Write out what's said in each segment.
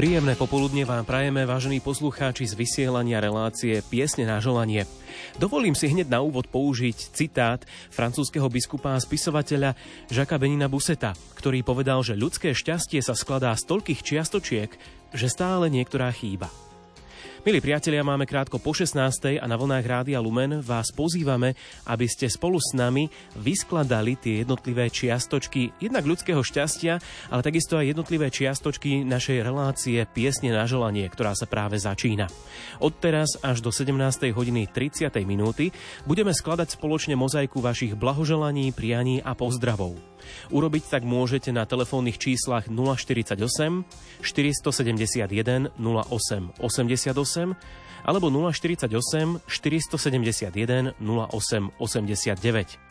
Príjemné popoludne vám prajeme, vážení poslucháči z vysielania relácie Piesne na želanie. Dovolím si hneď na úvod použiť citát francúzského biskupa a spisovateľa Žaka Benina Buseta, ktorý povedal, že ľudské šťastie sa skladá z toľkých čiastočiek, že stále niektorá chýba. Milí priatelia, máme krátko po 16. a na vlnách Rádia Lumen vás pozývame, aby ste spolu s nami vyskladali tie jednotlivé čiastočky jednak ľudského šťastia, ale takisto aj jednotlivé čiastočky našej relácie Piesne na želanie, ktorá sa práve začína. Od teraz až do 17. hodiny 30. minúty budeme skladať spoločne mozaiku vašich blahoželaní, prianí a pozdravov. Urobiť tak môžete na telefónnych číslach 048 471 08 88 alebo 048 471 08 89.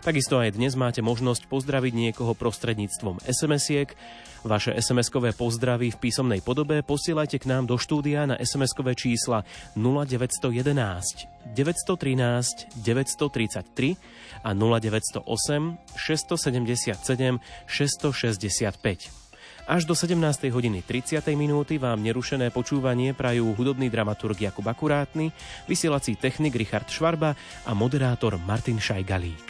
Takisto aj dnes máte možnosť pozdraviť niekoho prostredníctvom SMS-iek. Vaše SMS-kové pozdravy v písomnej podobe posielajte k nám do štúdia na SMS-kové čísla 0911 913 933 a 0908 677 665. Až do 17. hodiny 30. minúty vám nerušené počúvanie prajú hudobný dramaturg Jakub Akurátny, vysielací technik Richard Švarba a moderátor Martin Šajgalík.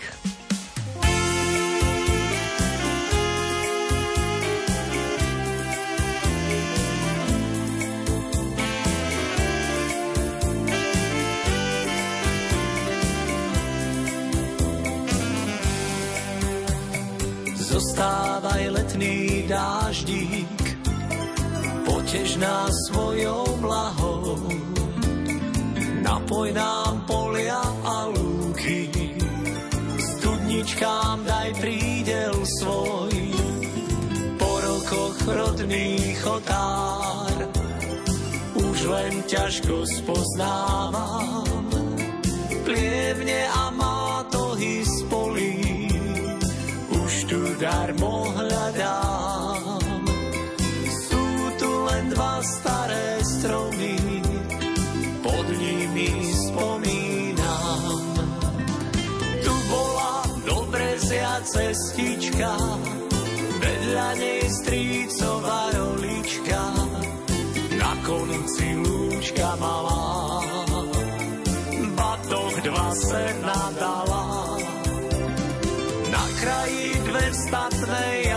Potež nás svojou blahou. Napoj nám polia a lúky, studničkám daj prídel svoj. Po rokoch rodných otár, už len ťažko spoznávam. Plievne a mátohy spolí, cestička, vedľa nej strícová rolička, na konci lúčka malá, batoh dva se nadala kraji dve statné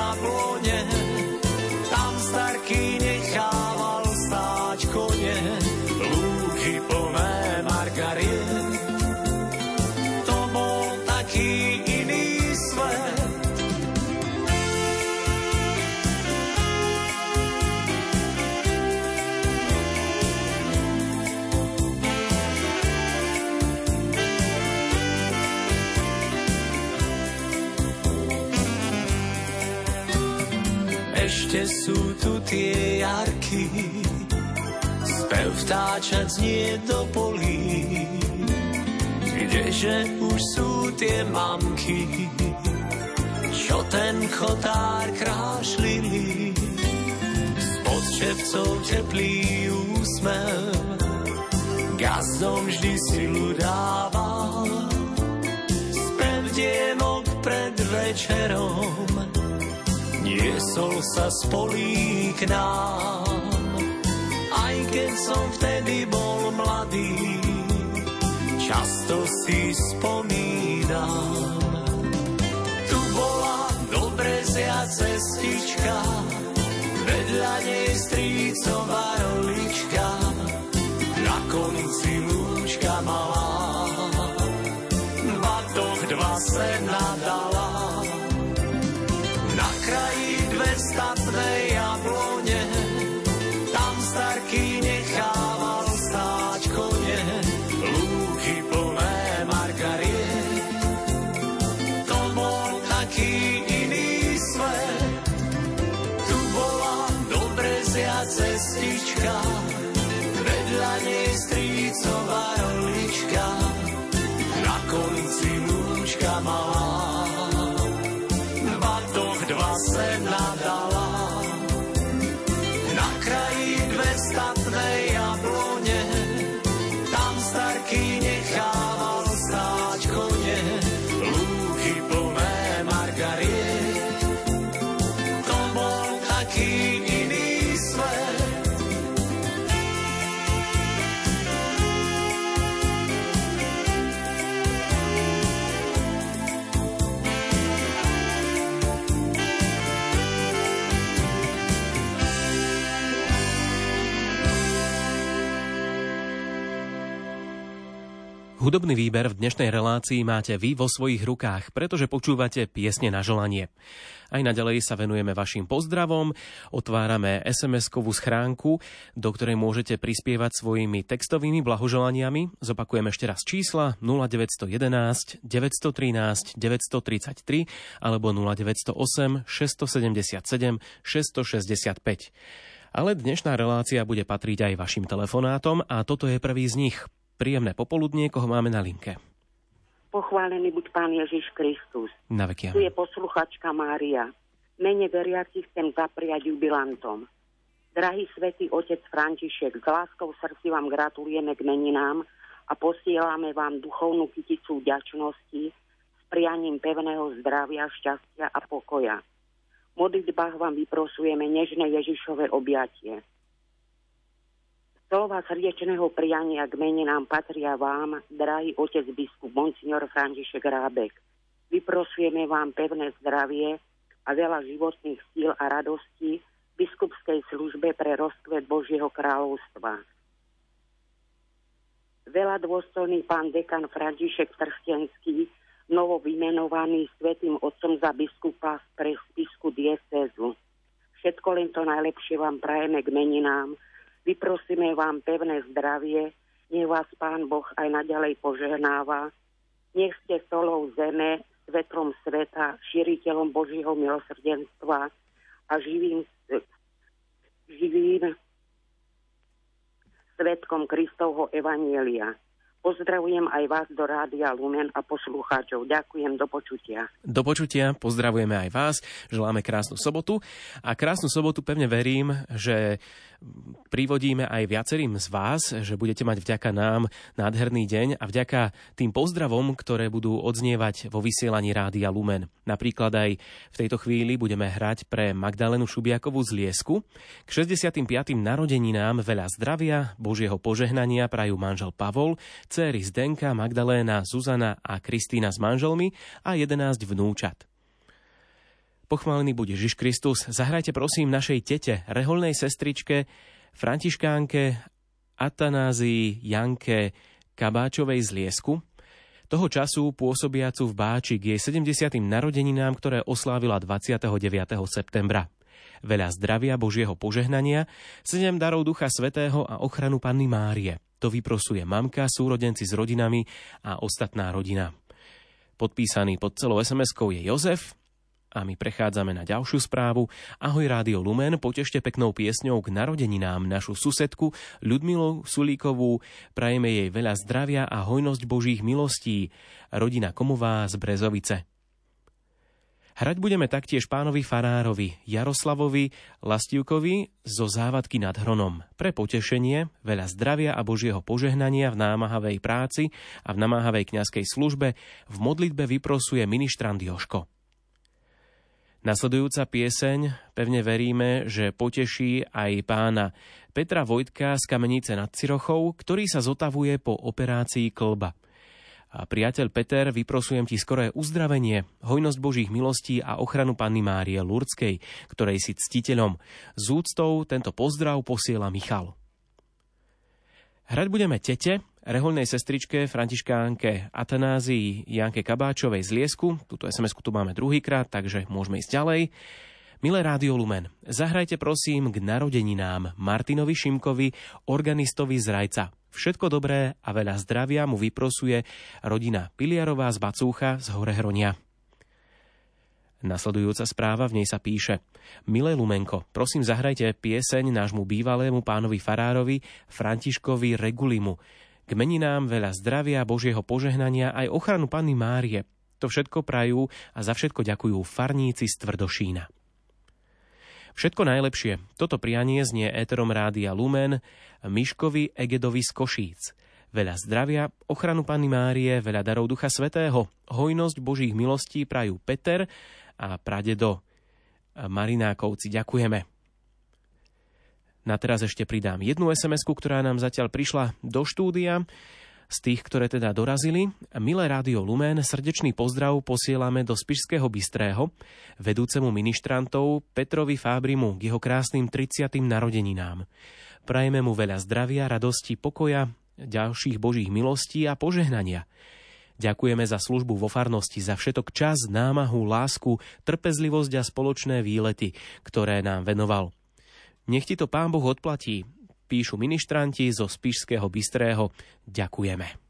tie jarky, spev vtáčať znie do polí, kdeže už sú tie mamky, čo ten chotár krášlili, spod čepcov teplý úsmev, gazdom vždy silu dával, spev dievok pred večerom, niesol sa spolí k nám. Aj keď som vtedy bol mladý, často si spomínam. Tu bola dobrezia cestička, vedľa nej strícová rolička, na konci lúčka malá. Hudobný výber v dnešnej relácii máte vy vo svojich rukách, pretože počúvate piesne na želanie. Aj naďalej sa venujeme vašim pozdravom, otvárame SMS-kovú schránku, do ktorej môžete prispievať svojimi textovými blahoželaniami. Zopakujem ešte raz čísla 0911 913 933 alebo 0908 677 665. Ale dnešná relácia bude patriť aj vašim telefonátom a toto je prvý z nich. Príjemné popoludnie, koho máme na linke. Pochválený buď Pán Ježiš Kristus. Na veky. Tu je posluchačka Mária. Mene veriaci chcem zapriať jubilantom. Drahý svätý otec František, s láskou srdci vám gratulujeme k meninám a posielame vám duchovnú kyticu vďačnosti s prianím pevného zdravia, šťastia a pokoja. V modlitbách vám vyprosujeme nežné Ježišové objatie. Slova srdečného priania k meninám patria vám, drahý otec biskup Monsignor František Rábek. Vyprosujeme vám pevné zdravie a veľa životných síl a radostí v biskupskej službe pre rozkvet Božieho kráľovstva. Veľa dôstojný pán dekan František Trstenský, novo vymenovaný svetým otcom za biskupa pre spisku diecézu. Všetko len to najlepšie vám prajeme k meninám, Vyprosíme vám pevné zdravie, nech vás Pán Boh aj naďalej požehnáva. Nech ste solou zeme, svetlom sveta, šíriteľom Božího milosrdenstva a živým, živým svetkom Kristovho Evanielia. Pozdravujem aj vás do Rádia Lumen a poslucháčov. Ďakujem, do počutia. Do počutia, pozdravujeme aj vás, želáme krásnu sobotu a krásnu sobotu pevne verím, že privodíme aj viacerým z vás, že budete mať vďaka nám nádherný deň a vďaka tým pozdravom, ktoré budú odznievať vo vysielaní Rádia Lumen. Napríklad aj v tejto chvíli budeme hrať pre Magdalenu Šubiakovú z Liesku. K 65. narodeninám veľa zdravia, Božieho požehnania prajú manžel Pavol, céry Zdenka, Magdaléna, Zuzana a Kristýna s manželmi a 11 vnúčat. Pochválený bude Ježiš Kristus. Zahrajte prosím našej tete, reholnej sestričke, františkánke Atanázii Janke Kabáčovej z Liesku, toho času pôsobiacu v Báči k jej 70. narodeninám, ktoré oslávila 29. septembra. Veľa zdravia, Božieho požehnania, sedem darov Ducha Svetého a ochranu Panny Márie. To vyprosuje mamka, súrodenci s rodinami a ostatná rodina. Podpísaný pod celou SMS-kou je Jozef, a my prechádzame na ďalšiu správu. Ahoj Rádio Lumen, potešte peknou piesňou k narodeninám našu susedku Ľudmilu Sulíkovú. Prajeme jej veľa zdravia a hojnosť Božích milostí. Rodina Komová z Brezovice. Hrať budeme taktiež pánovi Farárovi, Jaroslavovi, Lastivkovi zo závadky nad Hronom. Pre potešenie, veľa zdravia a Božieho požehnania v námahavej práci a v namáhavej kňazskej službe v modlitbe vyprosuje ministrant Joško. Nasledujúca pieseň, pevne veríme, že poteší aj pána Petra Vojtka z Kamenice nad Cirochou, ktorý sa zotavuje po operácii klba. A priateľ Peter, vyprosujem ti skoré uzdravenie, hojnosť Božích milostí a ochranu Panny Márie Lurdskej, ktorej si ctiteľom. Z úctou tento pozdrav posiela Michal. Hrať budeme tete, rehoľnej sestričke Františkánke Atanázii Janke Kabáčovej z Liesku. Tuto sms tu máme druhýkrát, takže môžeme ísť ďalej. Milé Rádio Lumen, zahrajte prosím k narodeninám Martinovi Šimkovi, organistovi z Rajca. Všetko dobré a veľa zdravia mu vyprosuje rodina Piliarová z Bacúcha z Horehronia. Nasledujúca správa v nej sa píše Milé Lumenko, prosím zahrajte pieseň nášmu bývalému pánovi Farárovi Františkovi Regulimu. K meninám veľa zdravia, Božieho požehnania aj ochranu Panny Márie. To všetko prajú a za všetko ďakujú farníci z Tvrdošína. Všetko najlepšie. Toto prianie znie éterom rádia Lumen Miškovi Egedovi z Košíc. Veľa zdravia, ochranu Panny Márie, veľa darov Ducha Svetého, hojnosť Božích milostí prajú Peter a pradedo Marinákovci. Ďakujeme. Na teraz ešte pridám jednu sms ktorá nám zatiaľ prišla do štúdia. Z tých, ktoré teda dorazili, milé Rádio Lumen, srdečný pozdrav posielame do Spišského Bystrého, vedúcemu ministrantov Petrovi Fábrimu k jeho krásnym 30. narodeninám. Prajeme mu veľa zdravia, radosti, pokoja ďalších božích milostí a požehnania. Ďakujeme za službu vo farnosti, za všetok čas, námahu, lásku, trpezlivosť a spoločné výlety, ktoré nám venoval. Nech ti to pán Boh odplatí, píšu ministranti zo Spišského Bystrého. Ďakujeme.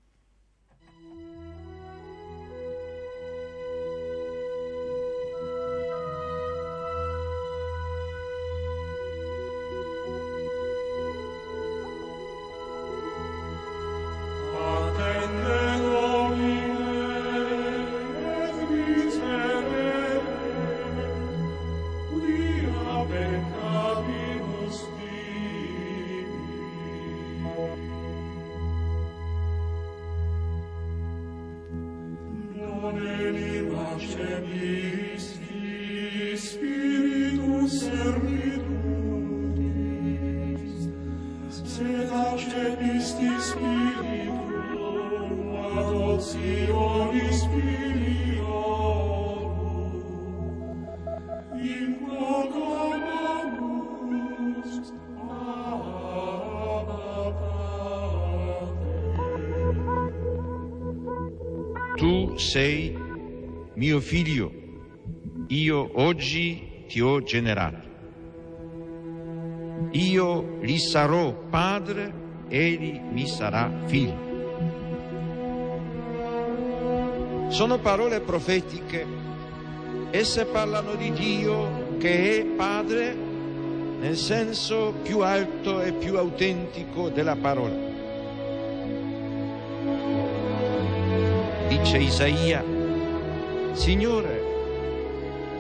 Generato. Io gli sarò padre, egli mi sarà figlio. Sono parole profetiche, esse parlano di Dio che è padre nel senso più alto e più autentico della parola. Dice Isaia, Signore,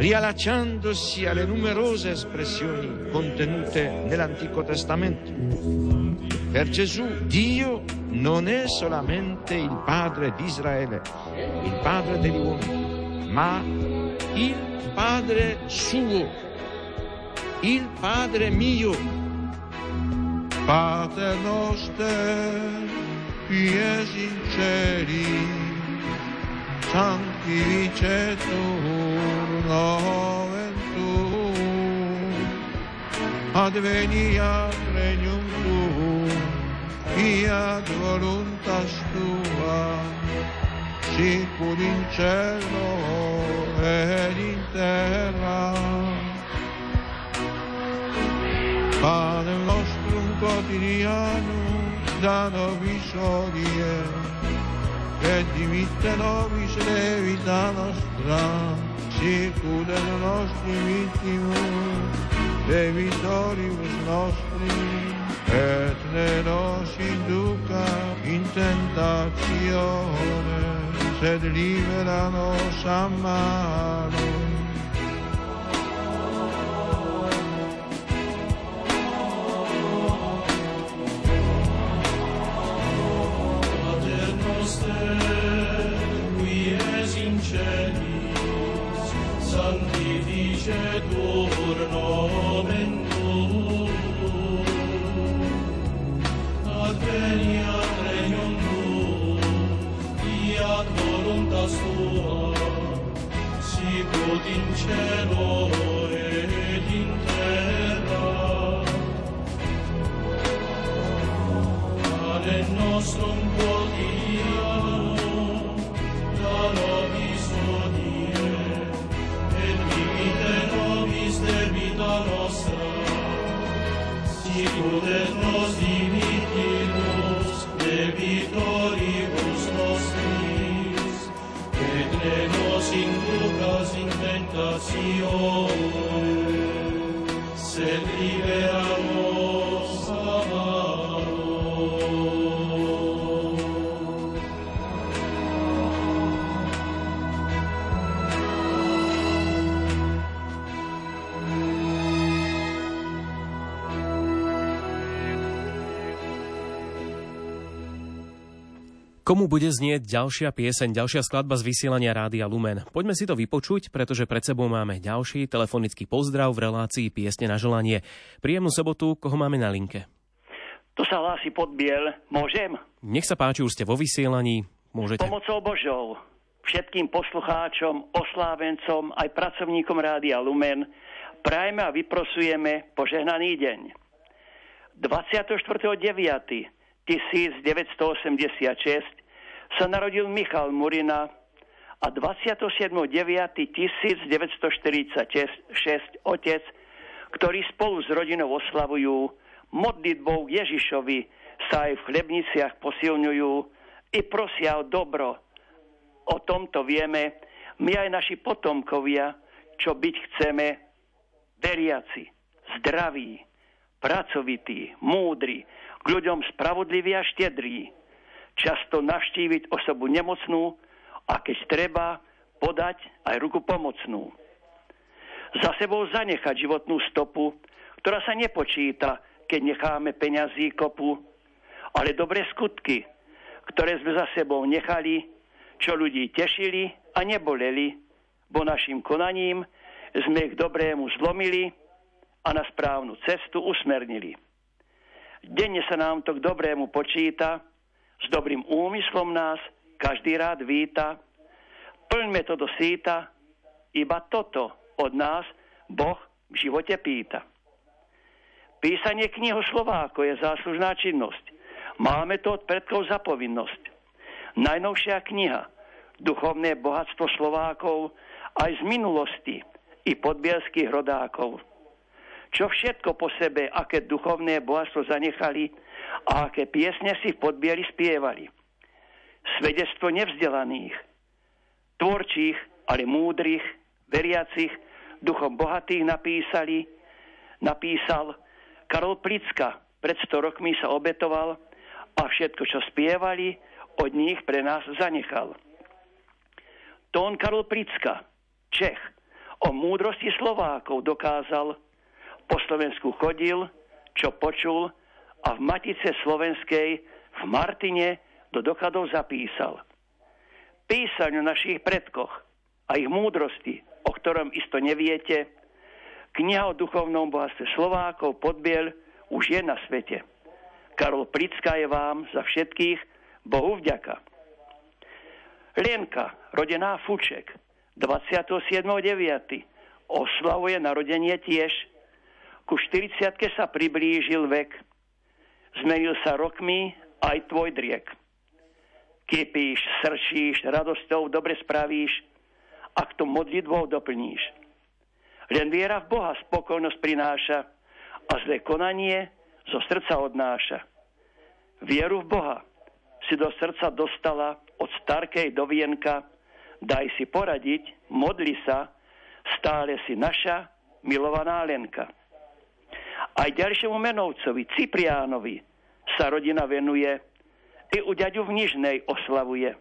riallacciandosi alle numerose espressioni contenute nell'Antico Testamento. Per Gesù Dio non è solamente il Padre di Israele, il Padre degli uomini, ma il Padre suo, il Padre mio. Pater noster, pies in cieli, tuum, adveniat regnum tuum, fiat voluntas tua, sicur in cielo ed in terra. Pane nostrum quotidianum, da nobis hodie, et dimitte nobis levita nostra, sicur et nostri vittimus, debitoribus nostri, et ne nos induca in tentatione, sed libera nos a malo. Noster, qui es in celis, sanctificetur nomen tuum. Adveniat regnum tuum, fiat voluntas tua, sicut in cielo et in terra. Ad nostrum quotidianum, da nobis scelta nostra, sicudet nos dimittimus debitoribus nostris, et ne nos inducas in tentationem, sed libera Komu bude znieť ďalšia pieseň, ďalšia skladba z vysielania Rádia Lumen? Poďme si to vypočuť, pretože pred sebou máme ďalší telefonický pozdrav v relácii Piesne na želanie. Príjemnú sobotu, koho máme na linke? Tu sa hlási podbiel. Môžem? Nech sa páči, už ste vo vysielaní. Môžete. Pomocou Božou všetkým poslucháčom, oslávencom, aj pracovníkom Rádia Lumen prajeme a vyprosujeme požehnaný deň. 24.9. 1986 sa narodil Michal Murina a 27.9.1946 otec, ktorí spolu s rodinou oslavujú modlitbou Ježišovi sa aj v chlebniciach posilňujú i prosia o dobro. O tomto vieme my aj naši potomkovia, čo byť chceme, veriaci, zdraví, pracovití, múdri, k ľuďom spravodlivý a štedrý. Často navštíviť osobu nemocnú a keď treba, podať aj ruku pomocnú. Za sebou zanechať životnú stopu, ktorá sa nepočíta, keď necháme peňazí kopu, ale dobré skutky, ktoré sme za sebou nechali, čo ľudí tešili a neboleli, bo našim konaním sme ich dobrému zlomili a na správnu cestu usmernili. Denne sa nám to k dobrému počíta, s dobrým úmyslom nás každý rád víta. Plňme to do síta, iba toto od nás Boh v živote pýta. Písanie kniho Slováko je záslužná činnosť. Máme to od predkov za povinnosť. Najnovšia kniha, duchovné bohatstvo Slovákov, aj z minulosti i podbielských rodákov čo všetko po sebe, aké duchovné bohatstvo zanechali a aké piesne si v podbieli spievali. Svedectvo nevzdelaných, tvorčích, ale múdrych, veriacich, duchom bohatých napísali, napísal Karol Plicka. Pred 100 rokmi sa obetoval a všetko, čo spievali, od nich pre nás zanechal. Tón Karol Plicka, Čech, o múdrosti Slovákov dokázal po Slovensku chodil, čo počul a v Matice Slovenskej v Martine do dokladov zapísal. Písaň o našich predkoch a ich múdrosti, o ktorom isto neviete, kniha o duchovnom bohatstve Slovákov Podbiel už je na svete. Karol Prická je vám za všetkých Bohu vďaka. Lienka, rodená Fuček, 27.9. oslavuje narodenie tiež ku 40 sa priblížil vek. Zmenil sa rokmi aj tvoj driek. Kypíš, srčíš, radosťou dobre spravíš a k tomu modlitbou doplníš. Len viera v Boha spokojnosť prináša a zlé konanie zo srdca odnáša. Vieru v Boha si do srdca dostala od starkej do vienka, daj si poradiť, modli sa, stále si naša milovaná Lenka. Aj ďalšiemu menovcovi, Cipriánovi, sa rodina venuje. I u ďaďu v Nižnej oslavuje.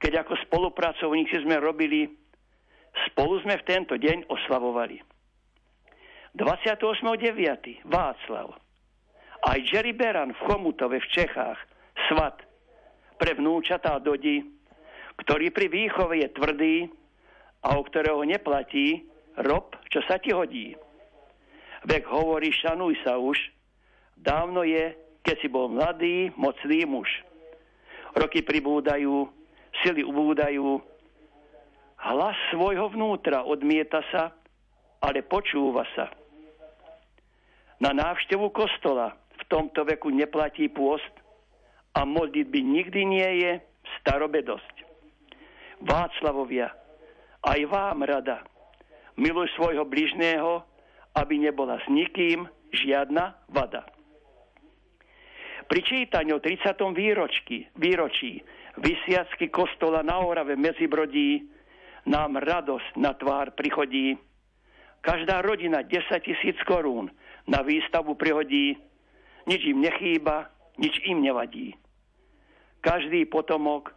Keď ako spolupracovníci sme robili, spolu sme v tento deň oslavovali. 28.9. Václav. Aj Jerry Beran v Chomutove v Čechách, svat pre vnúčatá dodi, ktorý pri výchove je tvrdý a o ktorého neplatí rob, čo sa ti hodí. Vek hovorí, šanuj sa už. Dávno je, keď si bol mladý, mocný muž. Roky pribúdajú, sily ubúdajú. Hlas svojho vnútra odmieta sa, ale počúva sa. Na návštevu kostola v tomto veku neplatí pôst a modlitby nikdy nie je starobedosť. Václavovia, aj vám rada, miluj svojho bližného aby nebola s nikým žiadna vada. Pri čítaní o 30. výročky, výročí vysiacky kostola na Orave Medzibrodí nám radosť na tvár prichodí. Každá rodina 10 tisíc korún na výstavu prihodí. Nič im nechýba, nič im nevadí. Každý potomok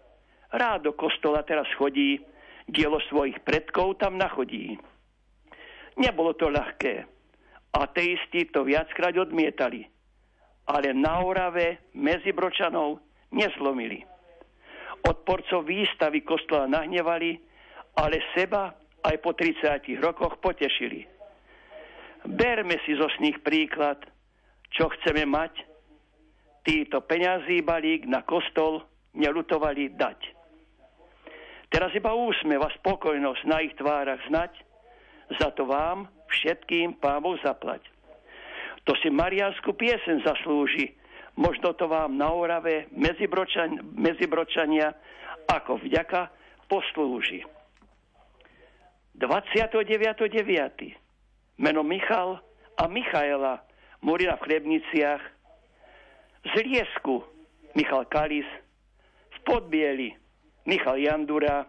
rád do kostola teraz chodí, dielo svojich predkov tam nachodí. Nebolo to ľahké. Ateisti to viackrát odmietali ale na Orave Mezibročanov neslomili. Odporcov výstavy kostola nahnevali, ale seba aj po 30 rokoch potešili. Berme si zo nich príklad, čo chceme mať. Títo peňazí balík na kostol nelutovali dať. Teraz iba úsmev a spokojnosť na ich tvárach znať, za to vám všetkým pámov zaplať. To si mariánsku piesen zaslúži. Možno to vám na Orave medzibročan, medzibročania ako vďaka poslúži. 29.9. Meno Michal a Michaela Murina v Chlebniciach, z Liesku Michal Kalis, v Podbieli Michal Jandura,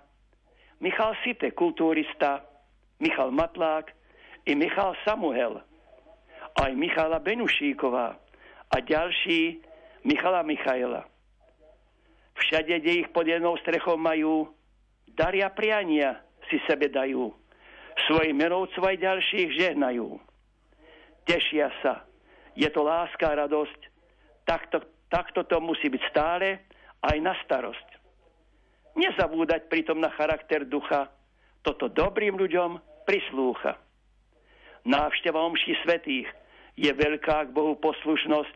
Michal Site, kultúrista, Michal Matlák i Michal Samuel – aj Michala Benušíková a ďalší Michala Michaela. Všade, kde ich pod jednou strechou majú, daria priania si sebe dajú. Svojim menovcov aj ďalších žehnajú. Tešia sa. Je to láska a radosť. Takto, takto to musí byť stále aj na starosť. Nezabúdať pritom na charakter ducha. Toto dobrým ľuďom prislúcha. Návšteva omší svetých – je veľká k Bohu poslušnosť.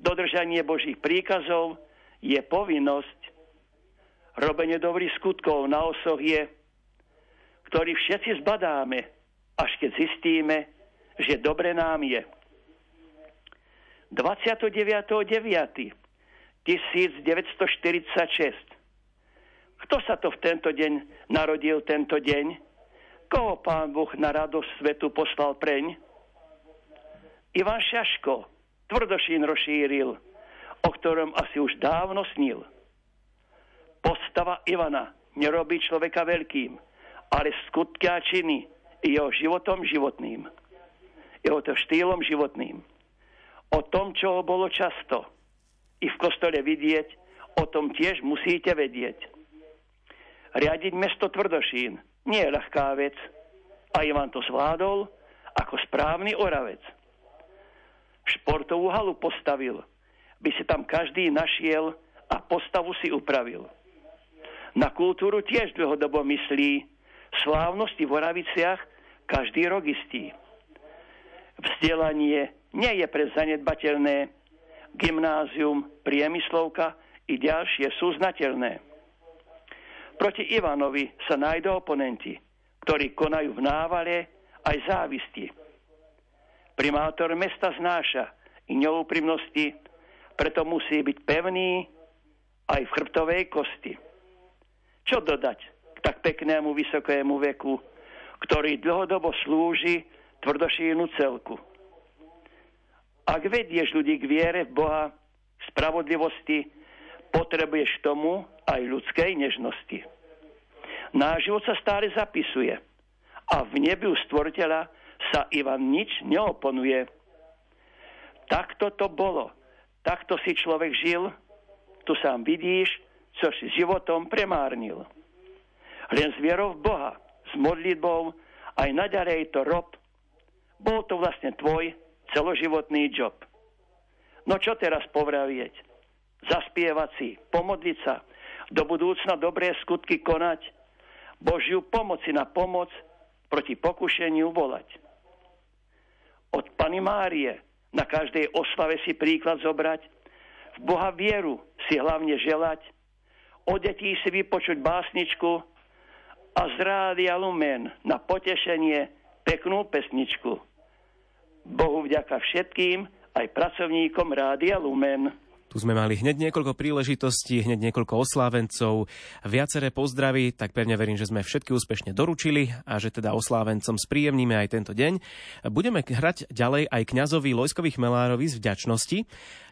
Dodržanie Božích príkazov je povinnosť. Robenie dobrých skutkov na osoch je, ktorý všetci zbadáme, až keď zistíme, že dobre nám je. 29.9.1946 Kto sa to v tento deň narodil tento deň? Koho pán Boh na radosť svetu poslal preň? Ivan Šaško tvrdošín rozšíril, o ktorom asi už dávno snil. Postava Ivana nerobí človeka veľkým, ale skutky a činy jeho životom životným. Jeho to štýlom životným. O tom, čo bolo často i v kostole vidieť, o tom tiež musíte vedieť. Riadiť mesto Tvrdošín nie je ľahká vec a Ivan to zvládol ako správny oravec športovú halu postavil, by si tam každý našiel a postavu si upravil. Na kultúru tiež dlhodobo myslí, slávnosti v Oraviciach každý rok istý. Vzdelanie nie je pre zanedbateľné, gymnázium, priemyslovka i ďalšie sú znateľné. Proti Ivanovi sa nájdú oponenti, ktorí konajú v návale aj závisti Primátor mesta znáša i neúprimnosti, preto musí byť pevný aj v chrbtovej kosti. Čo dodať k tak peknému vysokému veku, ktorý dlhodobo slúži tvrdošínu celku? Ak vedieš ľudí k viere v Boha, spravodlivosti, potrebuješ tomu aj ľudskej nežnosti. Náš život sa stále zapisuje a v nebi u stvoriteľa sa Ivan nič neoponuje. Takto to bolo. Takto si človek žil. Tu sám vidíš, čo si životom premárnil. Len s vierou v Boha, s modlitbou, aj naďalej to rob. Bol to vlastne tvoj celoživotný job. No čo teraz povravieť? Zaspievať si, pomodliť sa, do budúcna dobré skutky konať, Božiu pomoci na pomoc proti pokušeniu volať od Pany Márie. Na každej oslave si príklad zobrať. V Boha vieru si hlavne želať. O detí si vypočuť básničku a z rádia Lumen na potešenie peknú pesničku. Bohu vďaka všetkým, aj pracovníkom Rádia Lumen. Tu sme mali hneď niekoľko príležitostí, hneď niekoľko oslávencov, viaceré pozdravy, tak pevne verím, že sme všetky úspešne doručili a že teda oslávencom spríjemníme aj tento deň. Budeme hrať ďalej aj kňazovi Lojskových Melárovi z vďačnosti.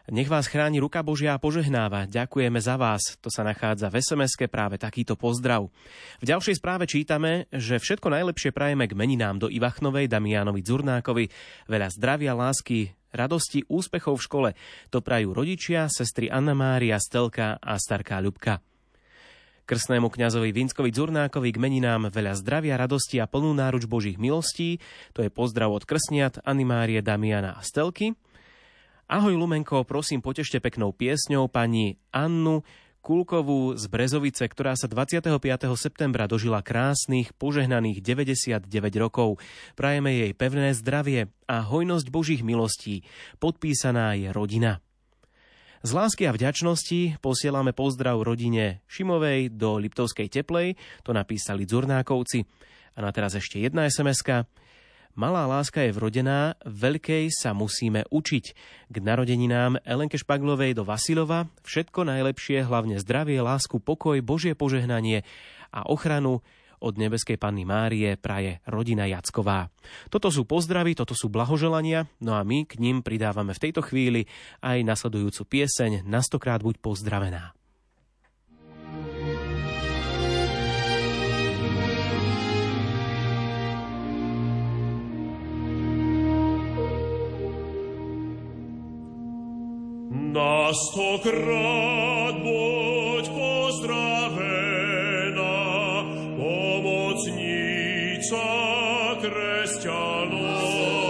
Nech vás chráni ruka Božia a požehnáva. Ďakujeme za vás. To sa nachádza v sms práve takýto pozdrav. V ďalšej správe čítame, že všetko najlepšie prajeme k meninám do Ivachnovej, Damianovi Dzurnákovi. Veľa zdravia, lásky, radosti, úspechov v škole. To prajú rodičia, sestry Anna Mária, Stelka a starká Ľubka. Krstnému kňazovi Vinskovi Dzurnákovi k meninám veľa zdravia, radosti a plnú náruč Božích milostí. To je pozdrav od krstniat Animárie, Damiana a Stelky. Ahoj Lumenko, prosím potešte peknou piesňou pani Annu Kulkovú z Brezovice, ktorá sa 25. septembra dožila krásnych, požehnaných 99 rokov. Prajeme jej pevné zdravie a hojnosť Božích milostí. Podpísaná je rodina. Z lásky a vďačnosti posielame pozdrav rodine Šimovej do Liptovskej Teplej, to napísali Dzurnákovci. A na teraz ešte jedna sms. Malá láska je vrodená, veľkej sa musíme učiť. K narodeninám Elenke Špaglovej do Vasilova všetko najlepšie, hlavne zdravie, lásku, pokoj, Božie požehnanie a ochranu od nebeskej panny Márie praje rodina Jacková. Toto sú pozdravy, toto sú blahoželania, no a my k ním pridávame v tejto chvíli aj nasledujúcu pieseň Na stokrát buď pozdravená. Na stokrát buď pozdravená, pomocnica kresťanov.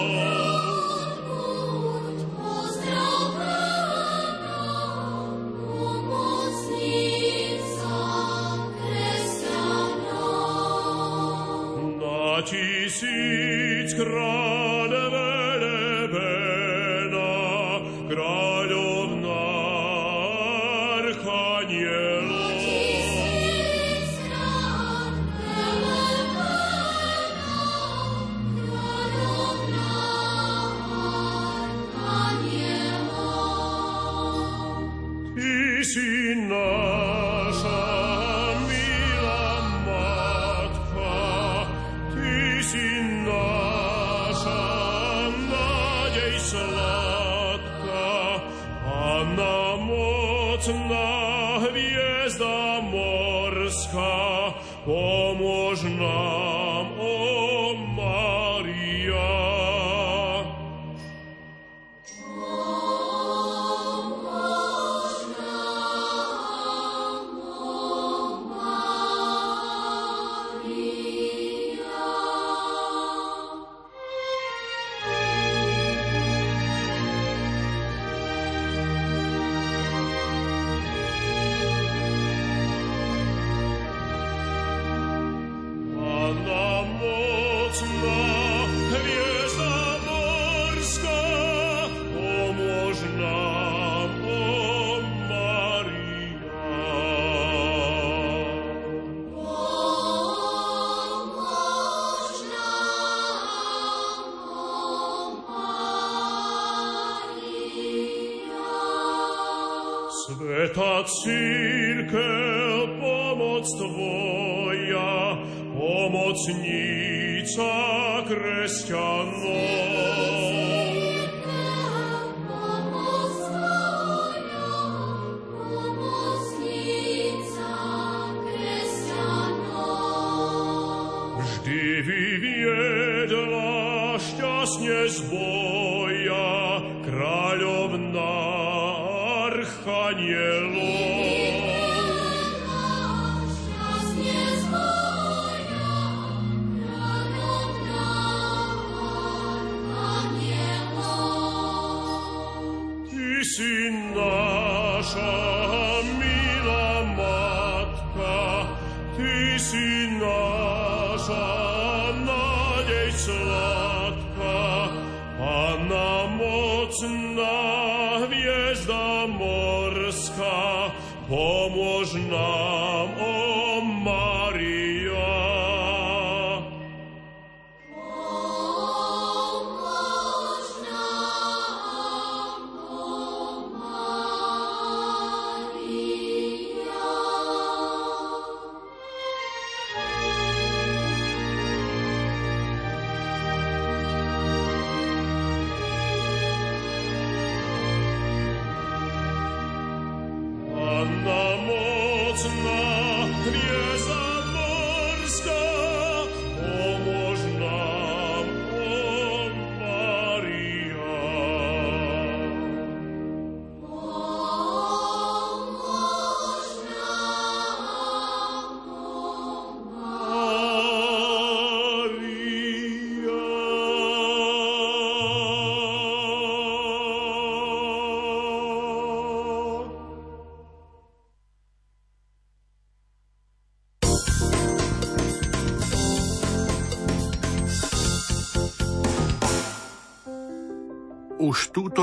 Mocná hviezda morská, pomôž nám,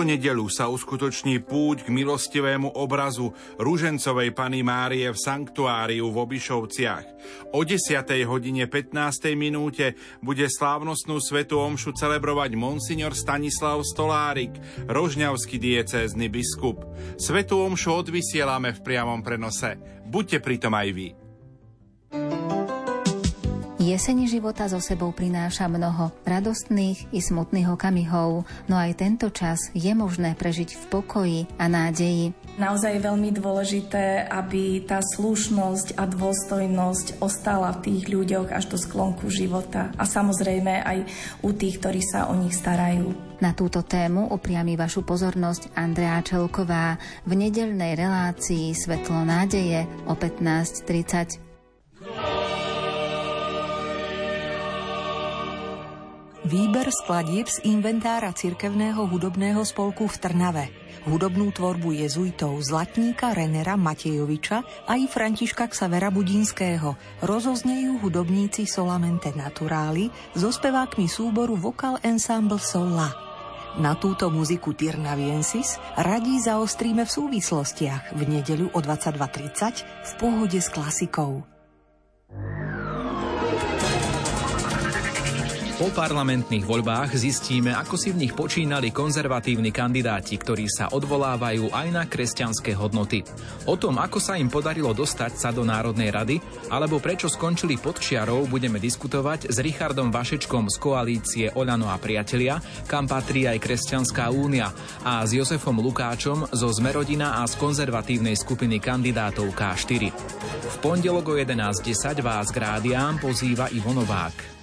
nedelu sa uskutoční púť k milostivému obrazu Rúžencovej Pany Márie v sanktuáriu v Obišovciach. O 10. hodine 15. minúte bude slávnostnú svetu omšu celebrovať monsignor Stanislav Stolárik, rožňavský diecézny biskup. Svetu omšu odvysielame v priamom prenose. Buďte pritom aj vy. Jeseň života so sebou prináša mnoho radostných i smutných okamihov, no aj tento čas je možné prežiť v pokoji a nádeji. Naozaj je veľmi dôležité, aby tá slušnosť a dôstojnosť ostala v tých ľuďoch až do sklonku života a samozrejme aj u tých, ktorí sa o nich starajú. Na túto tému upriami vašu pozornosť Andrea Čelková v nedelnej relácii Svetlo nádeje o 15.30. Výber skladieb z inventára cirkevného hudobného spolku v Trnave. Hudobnú tvorbu jezuitov Zlatníka Renera Matejoviča a i Františka Ksavera Budinského rozoznejú hudobníci Solamente Naturáli so spevákmi súboru Vocal Ensemble Sola. Na túto muziku Tirnaviensis radí zaostríme v súvislostiach v nedeľu o 22.30 v pohode s klasikou. Po parlamentných voľbách zistíme, ako si v nich počínali konzervatívni kandidáti, ktorí sa odvolávajú aj na kresťanské hodnoty. O tom, ako sa im podarilo dostať sa do Národnej rady, alebo prečo skončili pod čiarou, budeme diskutovať s Richardom Vašečkom z koalície Oľano a priatelia, kam patrí aj Kresťanská únia, a s Jozefom Lukáčom zo Zmerodina a z konzervatívnej skupiny kandidátov K4. V pondelok o 11.10 vás k rádiám pozýva Ivo Novák.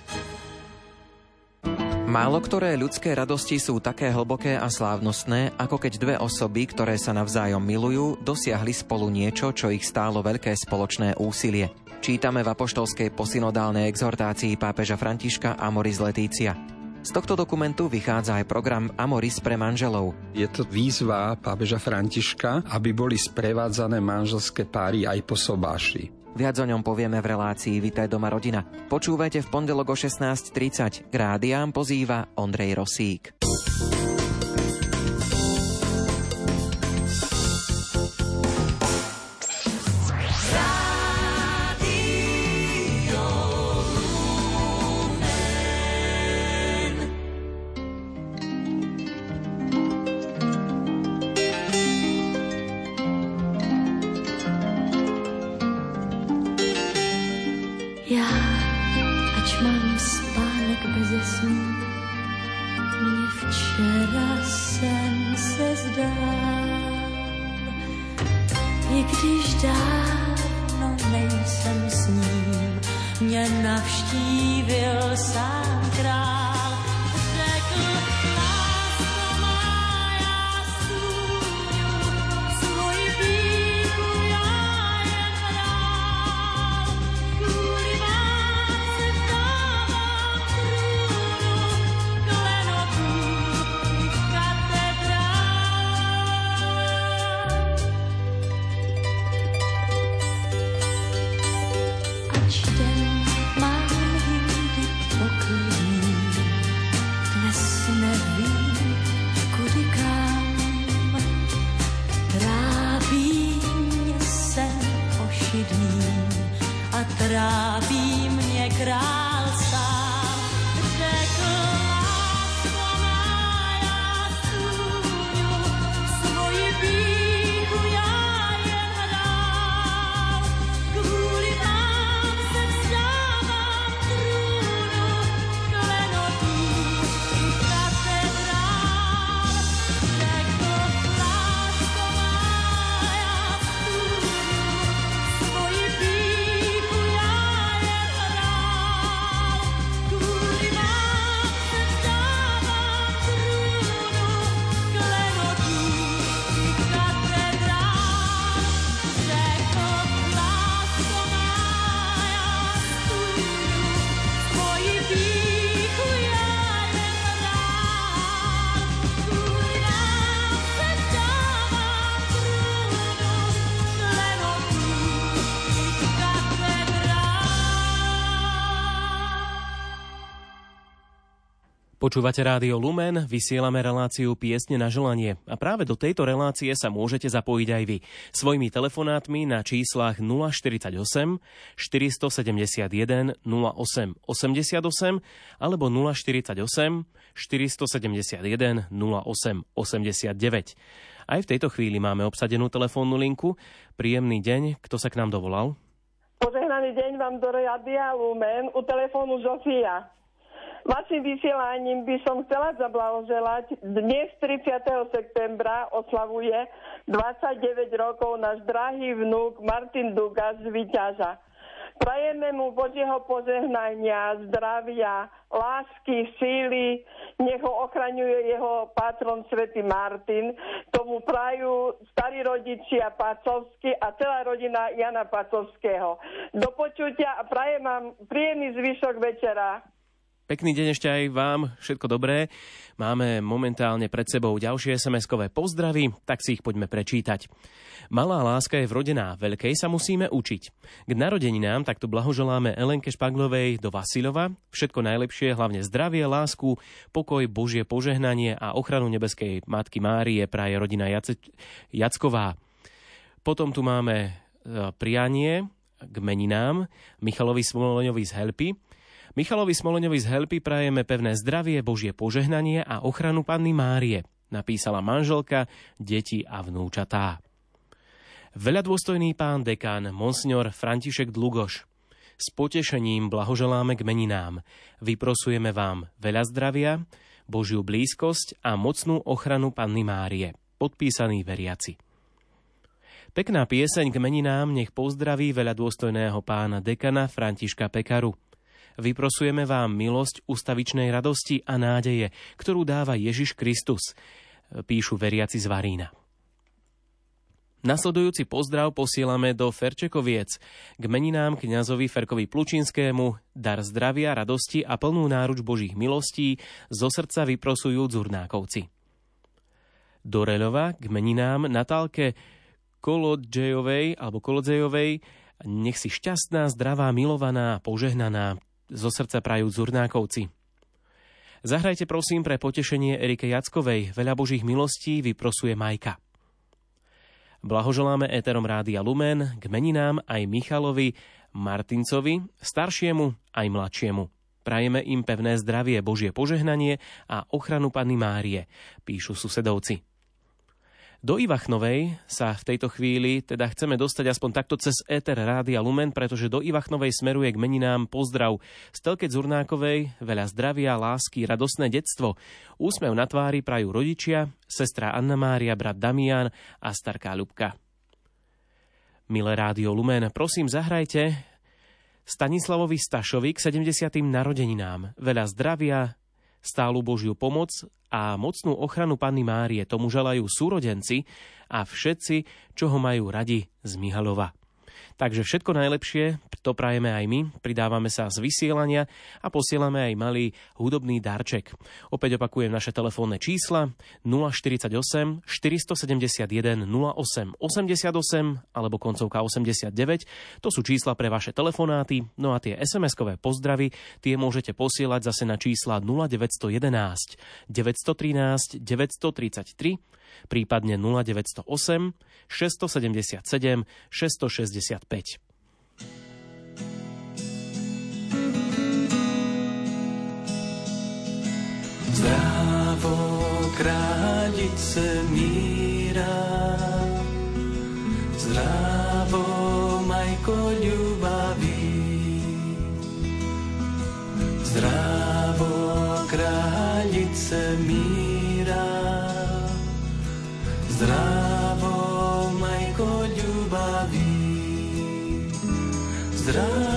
Málo ktoré ľudské radosti sú také hlboké a slávnostné, ako keď dve osoby, ktoré sa navzájom milujú, dosiahli spolu niečo, čo ich stálo veľké spoločné úsilie. Čítame v apoštolskej posynodálnej exhortácii pápeža Františka Amoris Letícia. Z tohto dokumentu vychádza aj program Amoris pre manželov. Je to výzva pápeža Františka, aby boli sprevádzané manželské páry aj po sobáši. Viac o ňom povieme v relácii Vitaj doma rodina. Počúvajte v pondelok o 16.30. K rádiám pozýva Ondrej Rosík. Počúvate rádio Lumen, vysielame reláciu Piesne na želanie a práve do tejto relácie sa môžete zapojiť aj vy. Svojimi telefonátmi na číslach 048 471 08 88 alebo 048 471 08 89. Aj v tejto chvíli máme obsadenú telefónnu linku. Príjemný deň, kto sa k nám dovolal? Požehnaný deň vám do Radia Lumen u telefónu Zofia. Vašim vysielaním by som chcela zablahoželať. Dnes 30. septembra oslavuje 29 rokov náš drahý vnúk Martin Dugas z Vyťaža. Prajeme mu Božieho požehnania, zdravia, lásky, síly, nech ho ochraňuje jeho patron svätý Martin. Tomu prajú starí rodičia Pacovsky a celá rodina Jana Pacovského. Do počutia a prajem vám príjemný zvyšok večera. Pekný deň ešte aj vám, všetko dobré. Máme momentálne pred sebou ďalšie SMS-kové pozdravy, tak si ich poďme prečítať. Malá láska je vrodená, veľkej sa musíme učiť. K narodeninám takto blahoželáme Elenke Špaglovej do Vasilova. Všetko najlepšie, hlavne zdravie, lásku, pokoj, Božie požehnanie a ochranu nebeskej Matky Márie praje rodina Jace- Jacková. Potom tu máme e, prianie k meninám Michalovi Smoloňovi z Helpy. Michalovi Smoleňovi z Helpy prajeme pevné zdravie, Božie požehnanie a ochranu Panny Márie, napísala manželka, deti a vnúčatá. Veľa dôstojný pán dekán, monsignor František Dlugoš. S potešením blahoželáme k meninám. Vyprosujeme vám veľa zdravia, Božiu blízkosť a mocnú ochranu Panny Márie. Podpísaný veriaci. Pekná pieseň k meninám nech pozdraví veľa dôstojného pána dekana Františka Pekaru – Vyprosujeme vám milosť ustavičnej radosti a nádeje, ktorú dáva Ježiš Kristus, píšu veriaci z Varína. Nasledujúci pozdrav posielame do Ferčekoviec k meninám kňazovi Ferkovi Plučinskému, dar zdravia, radosti a plnú náruč Božích milostí zo srdca vyprosujú Zurnákovci. Do Reľova k meninám Natálke Kolodžejovej alebo Kolodzejovej nech si šťastná, zdravá, milovaná, požehnaná, zo srdca prajú Zurnákovci. Zahrajte prosím pre potešenie Erike Jackovej. Veľa božích milostí vyprosuje Majka. Blahoželáme éterom Rádia Lumen k meninám aj Michalovi Martincovi, staršiemu aj mladšiemu. Prajeme im pevné zdravie, Božie požehnanie a ochranu Panny Márie, píšu susedovci. Do Ivachnovej sa v tejto chvíli teda chceme dostať aspoň takto cez Éter Rádia Lumen, pretože do Ivachnovej smeruje k meninám pozdrav Stelke Zurnákovej, veľa zdravia, lásky, radosné detstvo. Úsmev na tvári prajú rodičia, sestra Anna Mária, brat Damian a starká Ľubka. Milé Rádio Lumen, prosím zahrajte Stanislavovi Stašovi k 70. narodeninám. Veľa zdravia, stálu Božiu pomoc a mocnú ochranu Panny Márie tomu želajú súrodenci a všetci, čo ho majú radi z Mihalova. Takže všetko najlepšie, to prajeme aj my, pridávame sa z vysielania a posielame aj malý hudobný darček. Opäť opakujem naše telefónne čísla 048 471 08 88 alebo koncovka 89. To sú čísla pre vaše telefonáty, no a tie SMS-kové pozdravy tie môžete posielať zase na čísla 0911 913 933 prípadne 0908 677 665. Zdravo králice míra, zdravo majko ľubavý, zdravo zdravo,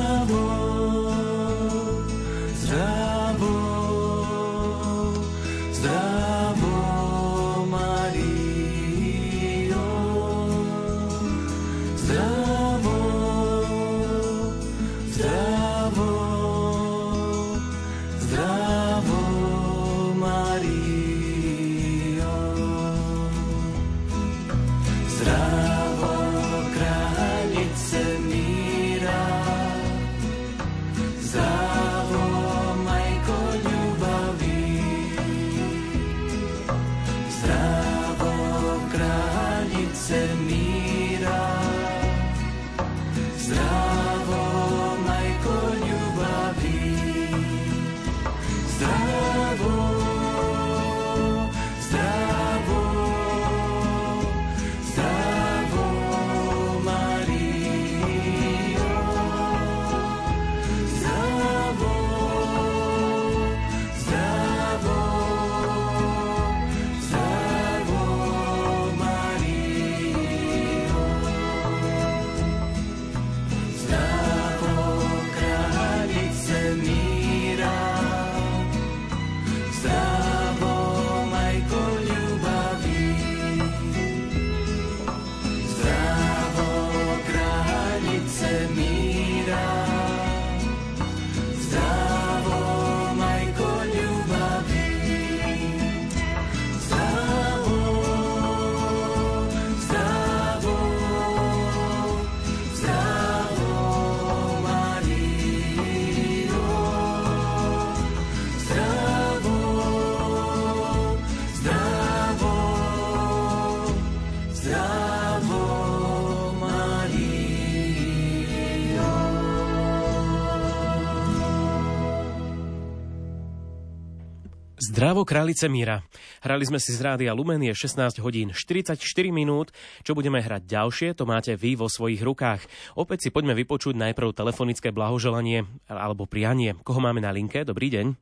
Zdravo králice Míra. Hrali sme si z rádia Lumen, je 16 hodín 44 minút. Čo budeme hrať ďalšie, to máte vy vo svojich rukách. Opäť si poďme vypočuť najprv telefonické blahoželanie alebo prianie. Koho máme na linke? Dobrý deň.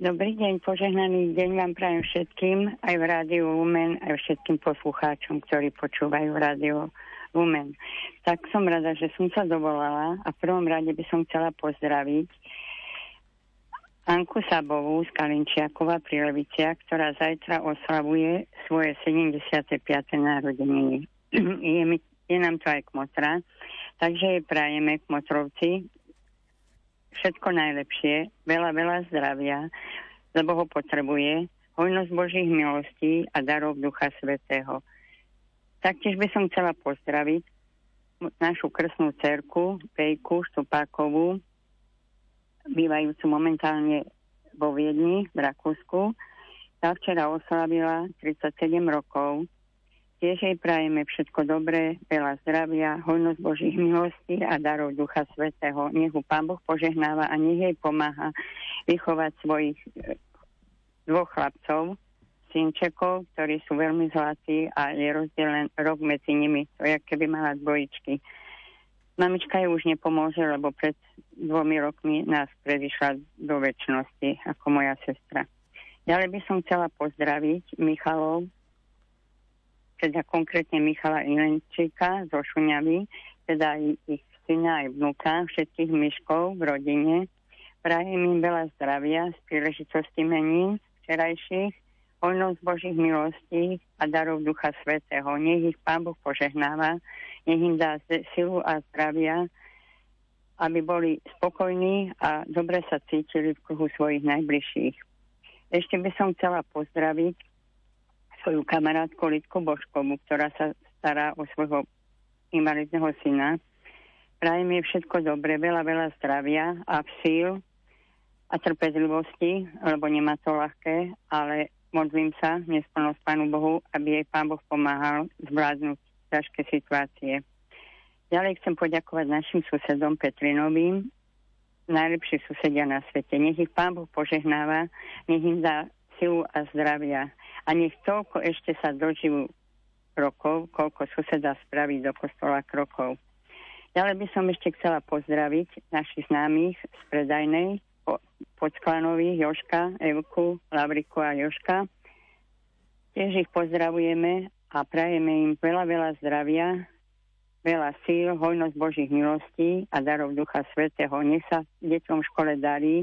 Dobrý deň, požehnaný deň vám prajem všetkým, aj v rádiu Lumen, aj všetkým poslucháčom, ktorí počúvajú rádiu Lumen. Tak som rada, že som sa dovolala a v prvom rade by som chcela pozdraviť Anku Sabovú z Kalinčiakova pri Leviciach, ktorá zajtra oslavuje svoje 75. narodeniny. je, mi, je nám to aj kmotra, takže jej prajeme kmotrovci všetko najlepšie, veľa, veľa zdravia, lebo ho potrebuje, hojnosť Božích milostí a darov Ducha Svetého. Taktiež by som chcela pozdraviť našu krsnú cerku, Pejku Štupákovú, bývajúcu momentálne vo Viedni v Rakúsku. Tá včera oslavila 37 rokov. Tiež jej prajeme všetko dobré, veľa zdravia, hojnosť Božích milostí a darov Ducha Svetého. Nech ho Pán Boh požehnáva a nech jej pomáha vychovať svojich e, dvoch chlapcov, synčekov, ktorí sú veľmi zlatí a je rozdelen rok medzi nimi. To je, keby mala dvojičky. Mamička jej už nepomôže, lebo pred dvomi rokmi nás predišla do väčšnosti ako moja sestra. Ďalej by som chcela pozdraviť Michalov, teda konkrétne Michala Ilenčíka zo Šuňavy, teda ich syna aj vnúka, všetkých myškov v rodine. Prajem im veľa zdravia z príležitosti menín včerajších, hojnosť Božích milostí a darov Ducha Svetého. Nech ich Pán Boh požehnáva nech im dá silu a zdravia, aby boli spokojní a dobre sa cítili v kruhu svojich najbližších. Ešte by som chcela pozdraviť svoju kamarátku Lidku Božkovu, ktorá sa stará o svojho invalidného syna. Prajem jej všetko dobre, veľa, veľa zdravia a síl a trpezlivosti, lebo nemá to ľahké, ale modlím sa, nesplnosť Pánu Bohu, aby jej Pán Boh pomáhal zvládnuť ťažké situácie. Ďalej chcem poďakovať našim susedom Petrinovým, najlepší susedia na svete. Nech ich Pán Boh požehnáva, nech im dá silu a zdravia. A nech toľko ešte sa dožijú rokov, koľko suseda spraví do kostola krokov. Ďalej by som ešte chcela pozdraviť našich známych z predajnej po, Joška, Evku, Lavriku a Joška. Tiež ich pozdravujeme a prajeme im veľa, veľa zdravia, veľa síl, hojnosť Božích milostí a darov Ducha Svetého. Nech sa deťom v škole darí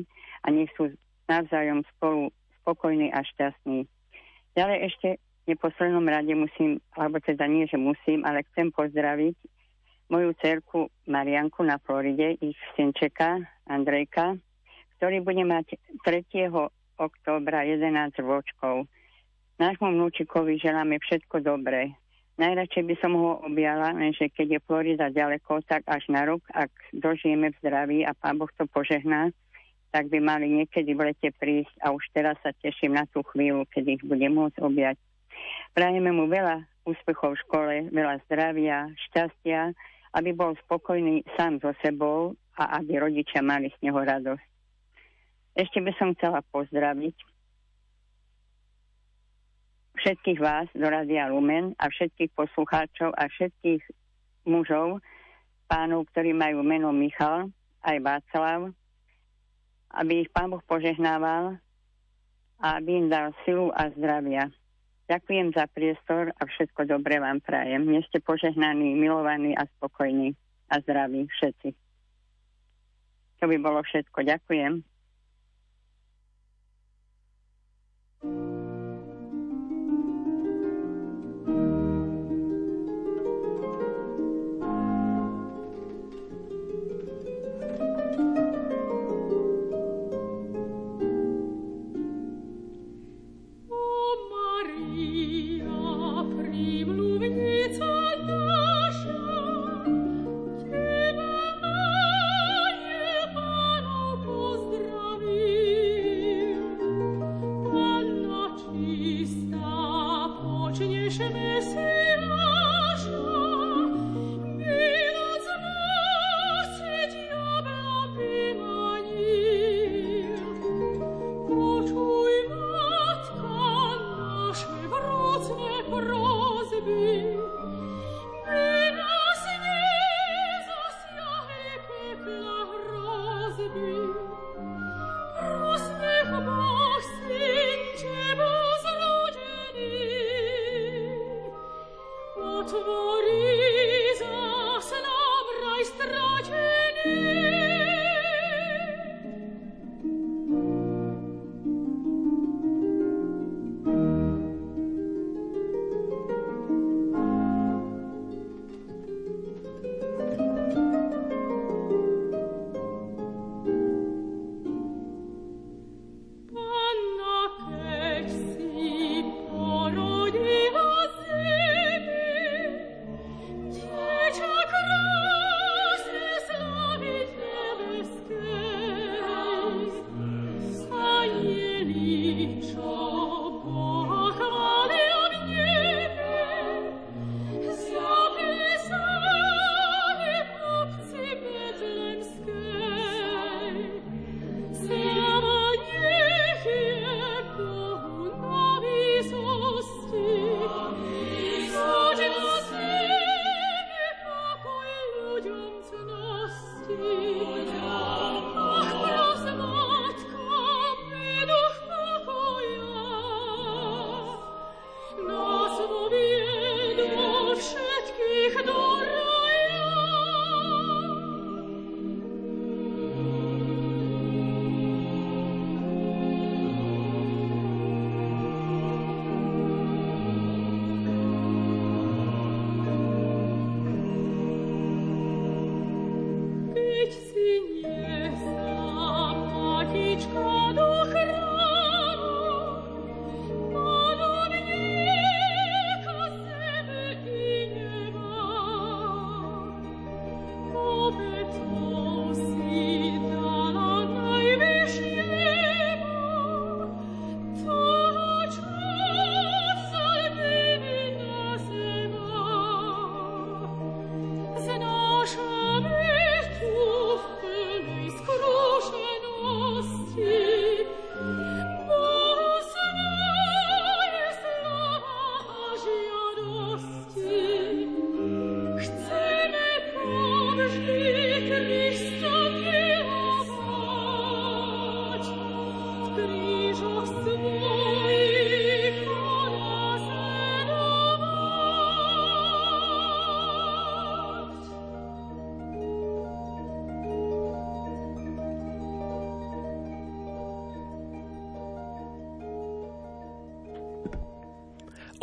a nech sú navzájom spolu spokojní a šťastní. Ďalej ešte v neposlednom rade musím, alebo teda nie, že musím, ale chcem pozdraviť moju cerku Marianku na Floride, ich synčeka Andrejka, ktorý bude mať 3. októbra 11 ročkov. Nášmu vnúčikovi želáme všetko dobré. Najradšej by som ho objala, lenže keď je Florida ďaleko, tak až na rok, ak dožijeme v zdraví a Pán Boh to požehná, tak by mali niekedy v lete prísť a už teraz sa teším na tú chvíľu, keď ich budem môcť objať. Prajeme mu veľa úspechov v škole, veľa zdravia, šťastia, aby bol spokojný sám so sebou a aby rodičia mali z neho radosť. Ešte by som chcela pozdraviť všetkých vás do Radia Lumen a všetkých poslucháčov a všetkých mužov, pánov, ktorí majú meno Michal, aj Václav, aby ich Pán Boh požehnával a aby im dal silu a zdravia. Ďakujem za priestor a všetko dobré vám prajem. Nie ste požehnaní, milovaní a spokojní a zdraví všetci. To by bolo všetko. Ďakujem.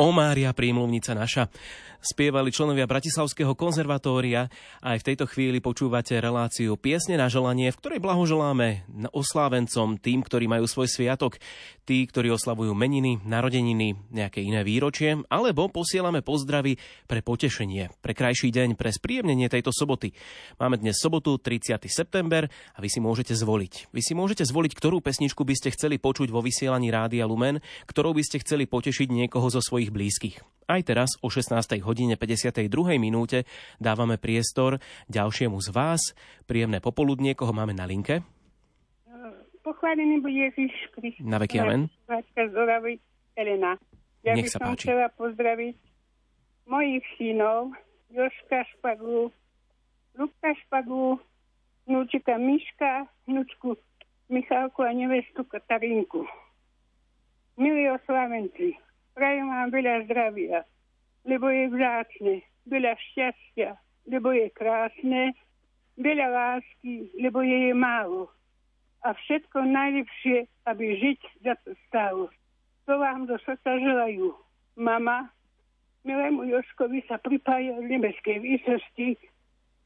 O Mária, prímluvnica naša spievali členovia Bratislavského konzervatória aj v tejto chvíli počúvate reláciu Piesne na želanie, v ktorej blahoželáme oslávencom, tým, ktorí majú svoj sviatok, tí, ktorí oslavujú meniny, narodeniny, nejaké iné výročie, alebo posielame pozdravy pre potešenie, pre krajší deň, pre spríjemnenie tejto soboty. Máme dnes sobotu 30. september a vy si môžete zvoliť. Vy si môžete zvoliť, ktorú pesničku by ste chceli počuť vo vysielaní Rádia Lumen, ktorou by ste chceli potešiť niekoho zo svojich blízkych. Aj teraz o 16. hodine 52. minúte dávame priestor ďalšiemu z vás. Príjemné popoludnie, koho máme na linke? Pochválený bude Ježiš Kristus. Na veky amen. Elena. Ja Nech by som páči. chcela pozdraviť mojich synov, Joška Špagu, Lubka Špagu, vnúčika Miška, vnúčku Michalku a nevestu Katarinku. Milí oslavenci, prajem vám veľa zdravia, lebo je vzácne, veľa šťastia, lebo je krásne, veľa lásky, lebo je je málo. A všetko najlepšie, aby žiť za to stálo. To vám do srdca želajú. Mama, milému Joškovi sa pripája v nebeskej výsosti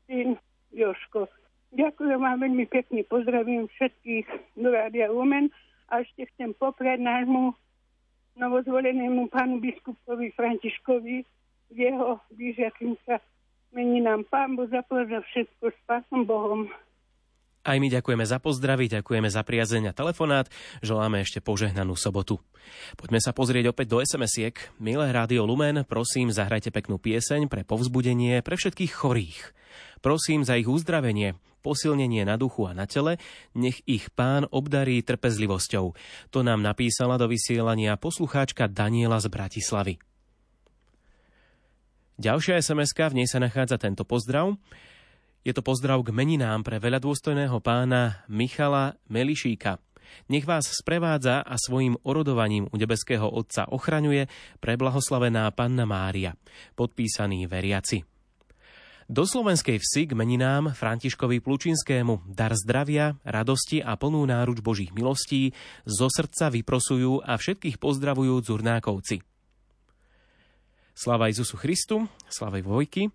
syn Joško. Ďakujem vám veľmi pekne, pozdravím všetkých do Rádia Lumen a ešte chcem popriať nášmu novozvolenému pánu biskupovi Františkovi jeho blížiacim sa meninám. Pán Boh zaplať za všetko s pánom Bohom. Aj my ďakujeme za pozdravy, ďakujeme za priazeň a telefonát, želáme ešte požehnanú sobotu. Poďme sa pozrieť opäť do SMS-iek. Milé Rádio Lumen, prosím, zahrajte peknú pieseň pre povzbudenie pre všetkých chorých. Prosím za ich uzdravenie, posilnenie na duchu a na tele, nech ich pán obdarí trpezlivosťou. To nám napísala do vysielania poslucháčka Daniela z Bratislavy. Ďalšia sms v nej sa nachádza tento pozdrav. Je to pozdrav k meninám pre veľadôstojného pána Michala Melišíka. Nech vás sprevádza a svojim orodovaním u nebeského Otca ochraňuje preblahoslavená Panna Mária, podpísaný veriaci. Do slovenskej vsi k meninám Františkovi Plučinskému dar zdravia, radosti a plnú náruč Božích milostí zo srdca vyprosujú a všetkých pozdravujú Zurnákovci. Slava Isusu Christu, slava Vojky.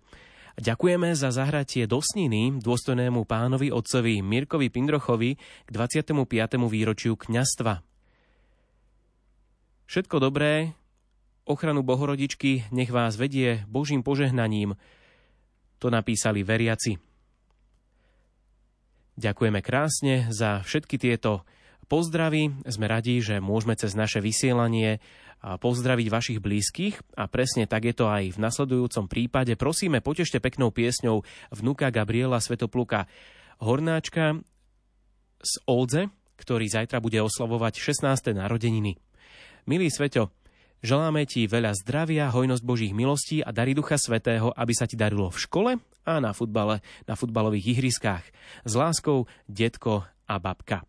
Ďakujeme za zahratie do sniny dôstojnému pánovi otcovi Mirkovi Pindrochovi k 25. výročiu kňastva. Všetko dobré, ochranu Bohorodičky nech vás vedie Božím požehnaním, to napísali veriaci. Ďakujeme krásne za všetky tieto pozdravy. Sme radi, že môžeme cez naše vysielanie pozdraviť vašich blízkych a presne tak je to aj v nasledujúcom prípade. Prosíme, potešte peknou piesňou vnuka Gabriela Svetopluka Hornáčka z Oldze, ktorý zajtra bude oslavovať 16. narodeniny. Milý Sveto, Želáme ti veľa zdravia, hojnosť Božích milostí a dary Ducha Svetého, aby sa ti darilo v škole a na futbale, na futbalových ihriskách. S láskou, detko a babka.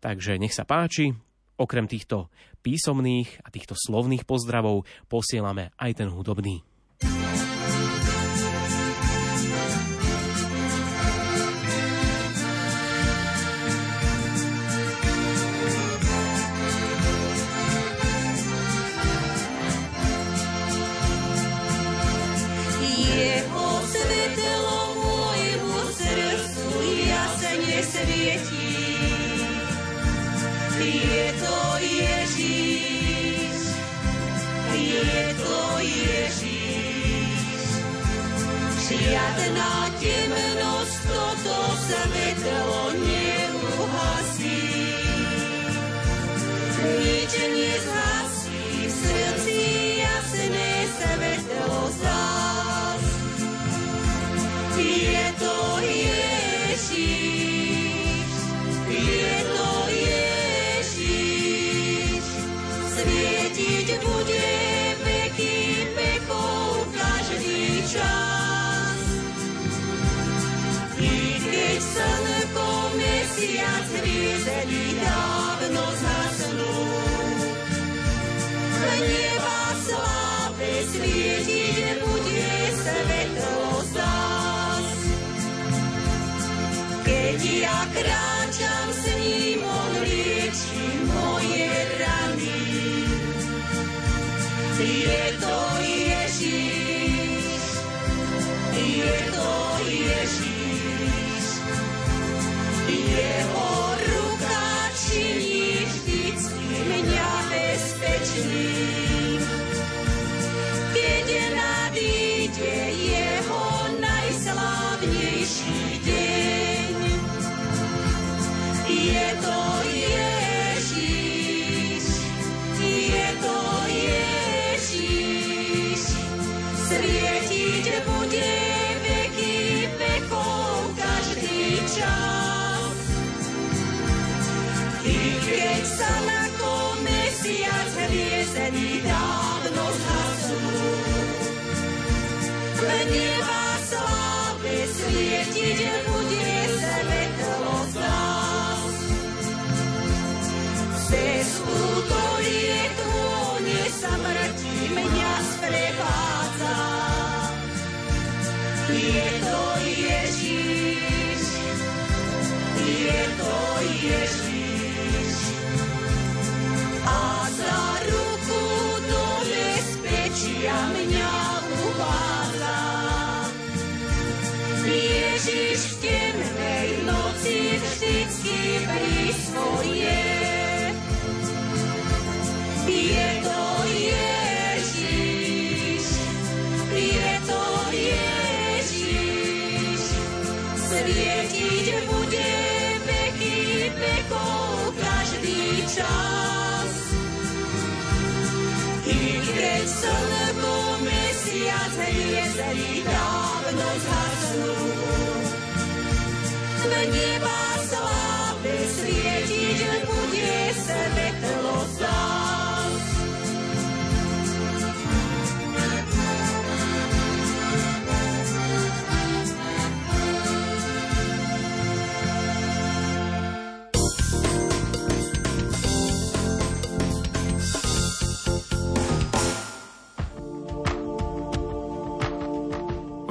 Takže nech sa páči, okrem týchto písomných a týchto slovných pozdravov posielame aj ten hudobný. Žiadna temnosť toto svetlo neuhasí.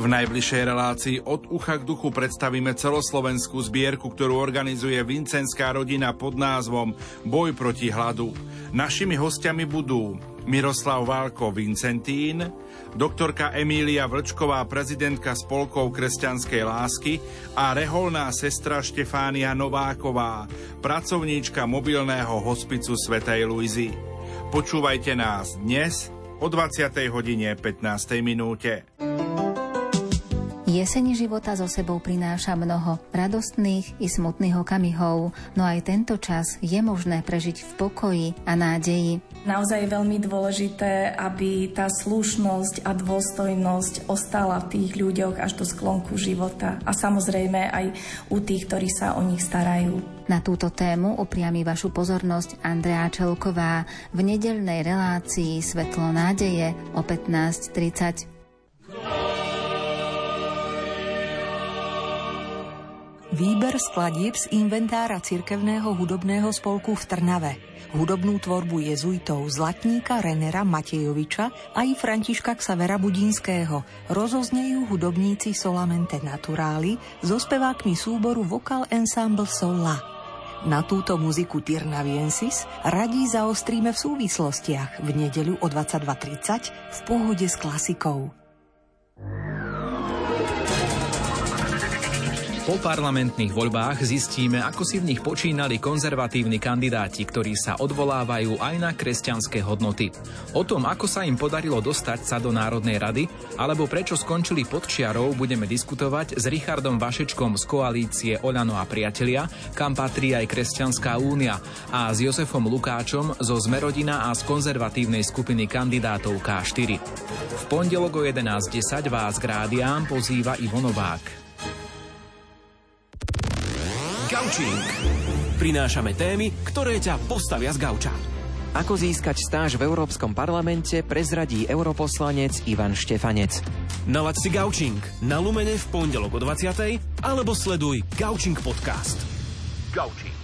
Najbližšej relácii od ucha k duchu predstavíme celoslovenskú zbierku, ktorú organizuje Vincenská rodina pod názvom Boj proti hladu. Našimi hostiami budú Miroslav Válko Vincentín, doktorka Emília Vlčková, prezidentka spolkov kresťanskej lásky a reholná sestra Štefánia Nováková, pracovníčka mobilného hospicu Svetej Luizy. Počúvajte nás dnes o 20. hodine 15. minúte. Jeseň života so sebou prináša mnoho radostných i smutných okamihov, no aj tento čas je možné prežiť v pokoji a nádeji. Naozaj je veľmi dôležité, aby tá slušnosť a dôstojnosť ostala v tých ľuďoch až do sklonku života. A samozrejme aj u tých, ktorí sa o nich starajú. Na túto tému upriami vašu pozornosť Andrea Čelková v nedelnej relácii Svetlo nádeje o 15.30. Výber skladieb z inventára cirkevného hudobného spolku v Trnave. Hudobnú tvorbu jezuitov Zlatníka Renera Matejoviča a i Františka Ksavera Budínského rozoznejú hudobníci Solamente Naturali so spevákmi súboru Vocal Ensemble Sola. Na túto muziku Tirnaviensis radí zaostríme v súvislostiach v nedeľu o 22.30 v pohode s klasikou. Po parlamentných voľbách zistíme, ako si v nich počínali konzervatívni kandidáti, ktorí sa odvolávajú aj na kresťanské hodnoty. O tom, ako sa im podarilo dostať sa do Národnej rady, alebo prečo skončili pod čiarou, budeme diskutovať s Richardom Vašečkom z koalície Oľano a priatelia, kam patrí aj Kresťanská únia, a s Jozefom Lukáčom zo Zmerodina a z konzervatívnej skupiny kandidátov K4. V pondelok o 11.10 vás k rádiám pozýva Ivo Novák. Gaučing. Prinášame témy, ktoré ťa postavia z gauča. Ako získať stáž v Európskom parlamente prezradí europoslanec Ivan Štefanec. Nalaď si Gaučing na Lumene v pondelok o 20. alebo sleduj Gaučing podcast. Gaučing.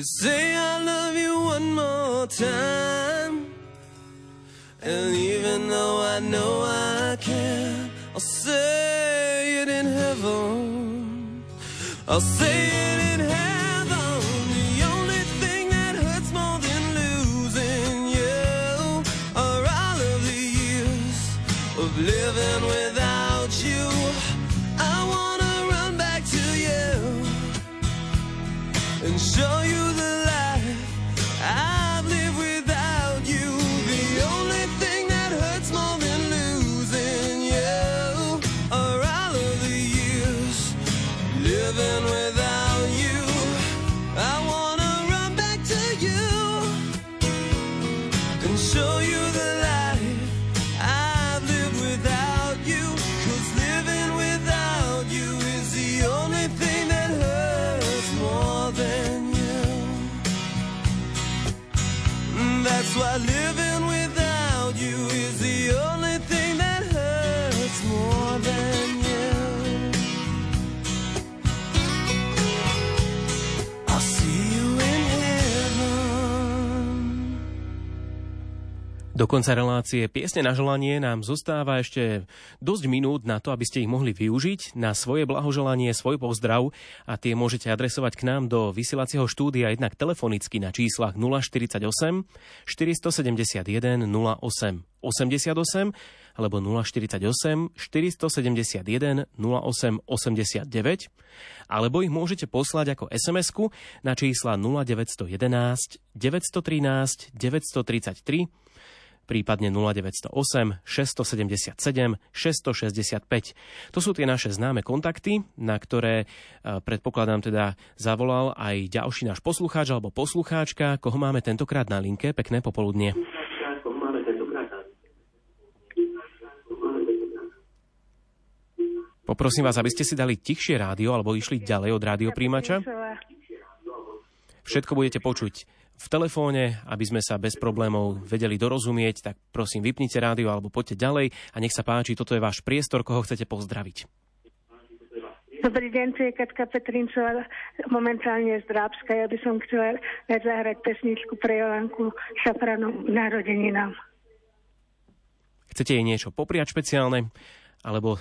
To say I love you one more time. And even though I know I can't, I'll say it in heaven. I'll say it Do konca relácie Piesne na želanie nám zostáva ešte dosť minút na to, aby ste ich mohli využiť na svoje blahoželanie, svoj pozdrav a tie môžete adresovať k nám do vysielacieho štúdia jednak telefonicky na číslach 048 471 08 88 alebo 048 471 08 89 alebo ich môžete poslať ako SMS-ku na čísla 0911 913 933 prípadne 0908 677 665. To sú tie naše známe kontakty, na ktoré e, predpokladám teda zavolal aj ďalší náš poslucháč alebo poslucháčka, koho máme tentokrát na linke. Pekné popoludnie. Poprosím vás, aby ste si dali tichšie rádio alebo išli ďalej od rádiopríjimača. Všetko budete počuť v telefóne, aby sme sa bez problémov vedeli dorozumieť, tak prosím vypnite rádio alebo poďte ďalej a nech sa páči, toto je váš priestor, koho chcete pozdraviť. Dobrý deň, tu je Katka Petrincová, momentálne z Drábska. Ja by som chcela zahrať pesničku pre Jolanku Šafranu narodeninám. Chcete jej niečo popriať špeciálne? Alebo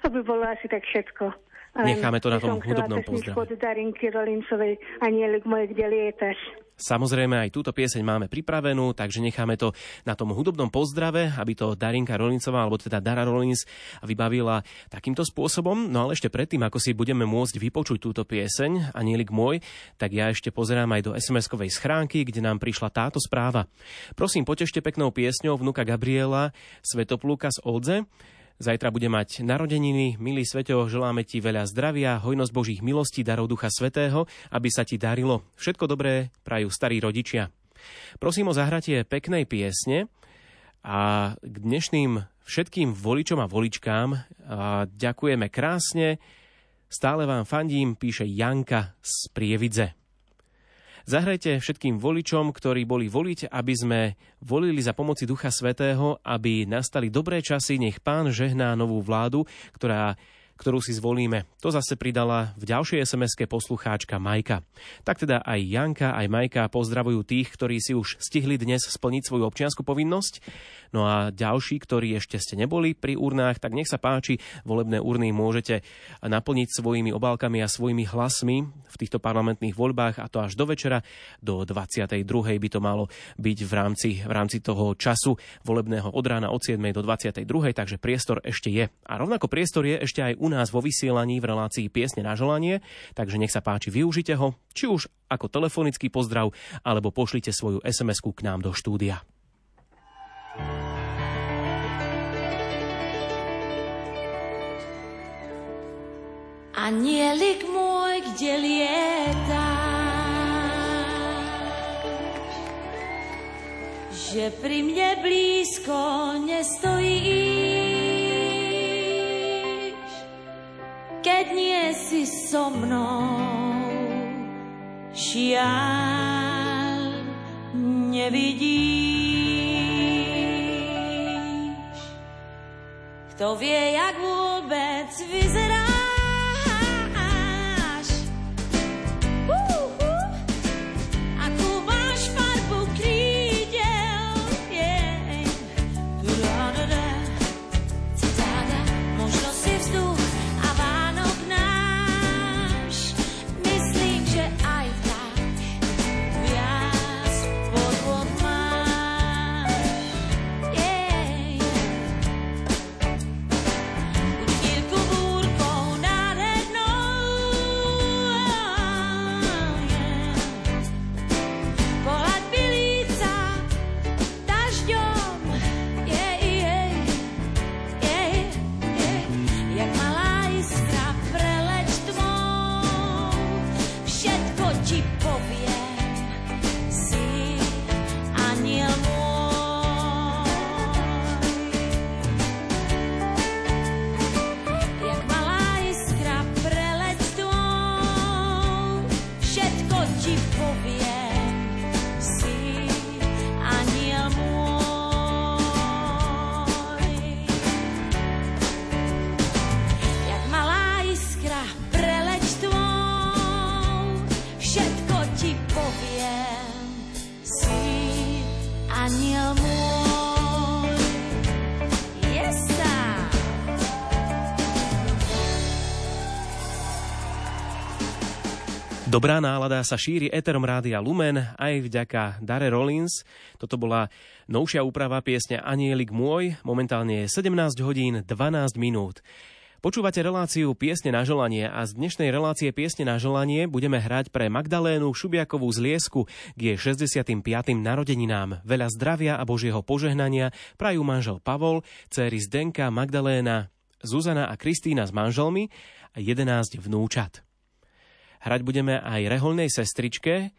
To by bolo asi tak všetko. Necháme to na tom hudobnom pozdrave. od Darinky Rolincovej Anielik môj, kde lietaš. Samozrejme aj túto pieseň máme pripravenú, takže necháme to na tom hudobnom pozdrave, aby to Darinka Rolincová, alebo teda Dara Rolins vybavila takýmto spôsobom. No ale ešte predtým, ako si budeme môcť vypočuť túto pieseň, Anielik môj, tak ja ešte pozerám aj do SMS-kovej schránky, kde nám prišla táto správa. Prosím, potešte peknou piesňou vnuka Gabriela Svetopluka z Oldze. Zajtra bude mať narodeniny. Milý Sveto, želáme ti veľa zdravia, hojnosť Božích milostí, darov Ducha Svetého, aby sa ti darilo. Všetko dobré prajú starí rodičia. Prosím o zahratie peknej piesne a k dnešným všetkým voličom a voličkám a ďakujeme krásne. Stále vám fandím, píše Janka z Prievidze. Zahrajte všetkým voličom, ktorí boli voliť, aby sme volili za pomoci Ducha Svetého, aby nastali dobré časy, nech Pán žehná novú vládu, ktorá ktorú si zvolíme. To zase pridala v ďalšej sms poslucháčka Majka. Tak teda aj Janka, aj Majka pozdravujú tých, ktorí si už stihli dnes splniť svoju občiansku povinnosť. No a ďalší, ktorí ešte ste neboli pri urnách, tak nech sa páči, volebné urny môžete naplniť svojimi obálkami a svojimi hlasmi v týchto parlamentných voľbách a to až do večera, do 22. by to malo byť v rámci, v rámci toho času volebného od rána od 7. do 22. takže priestor ešte je. A rovnako priestor je ešte aj u nás vo vysielaní v relácii Piesne na želanie, takže nech sa páči, využite ho, či už ako telefonický pozdrav, alebo pošlite svoju SMS-ku k nám do štúdia. Anielik môj, kde lietá, že pri mne blízko nestojíš, keď nie si so mnou, šiaľ nevidíš. Kto vie, jak vôbec vyzerá Dobrá nálada sa šíri Eterom Rádia Lumen aj vďaka Dare Rollins. Toto bola novšia úprava piesne Anielik môj. Momentálne je 17 hodín 12 minút. Počúvate reláciu Piesne na želanie a z dnešnej relácie Piesne na želanie budeme hrať pre Magdalénu Šubiakovú z Liesku k jej 65. narodeninám. Veľa zdravia a Božieho požehnania prajú manžel Pavol, céry Zdenka, Magdaléna, Zuzana a Kristína s manželmi a 11 vnúčat. Hrať budeme aj reholnej sestričke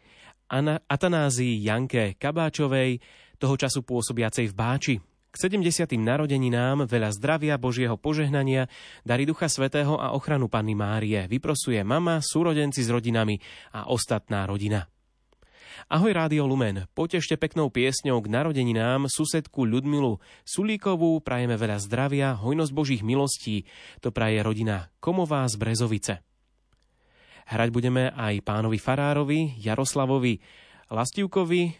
Ana, Atanázii Janke Kabáčovej, toho času pôsobiacej v Báči. K 70. narodeninám veľa zdravia, Božieho požehnania, dary Ducha Svetého a ochranu Panny Márie vyprosuje mama, súrodenci s rodinami a ostatná rodina. Ahoj Rádio Lumen, potešte peknou piesňou k narodeninám susedku Ľudmilu Sulíkovú, prajeme veľa zdravia, hojnosť Božích milostí, to praje rodina Komová z Brezovice. Hrať budeme aj pánovi Farárovi, Jaroslavovi Lastivkovi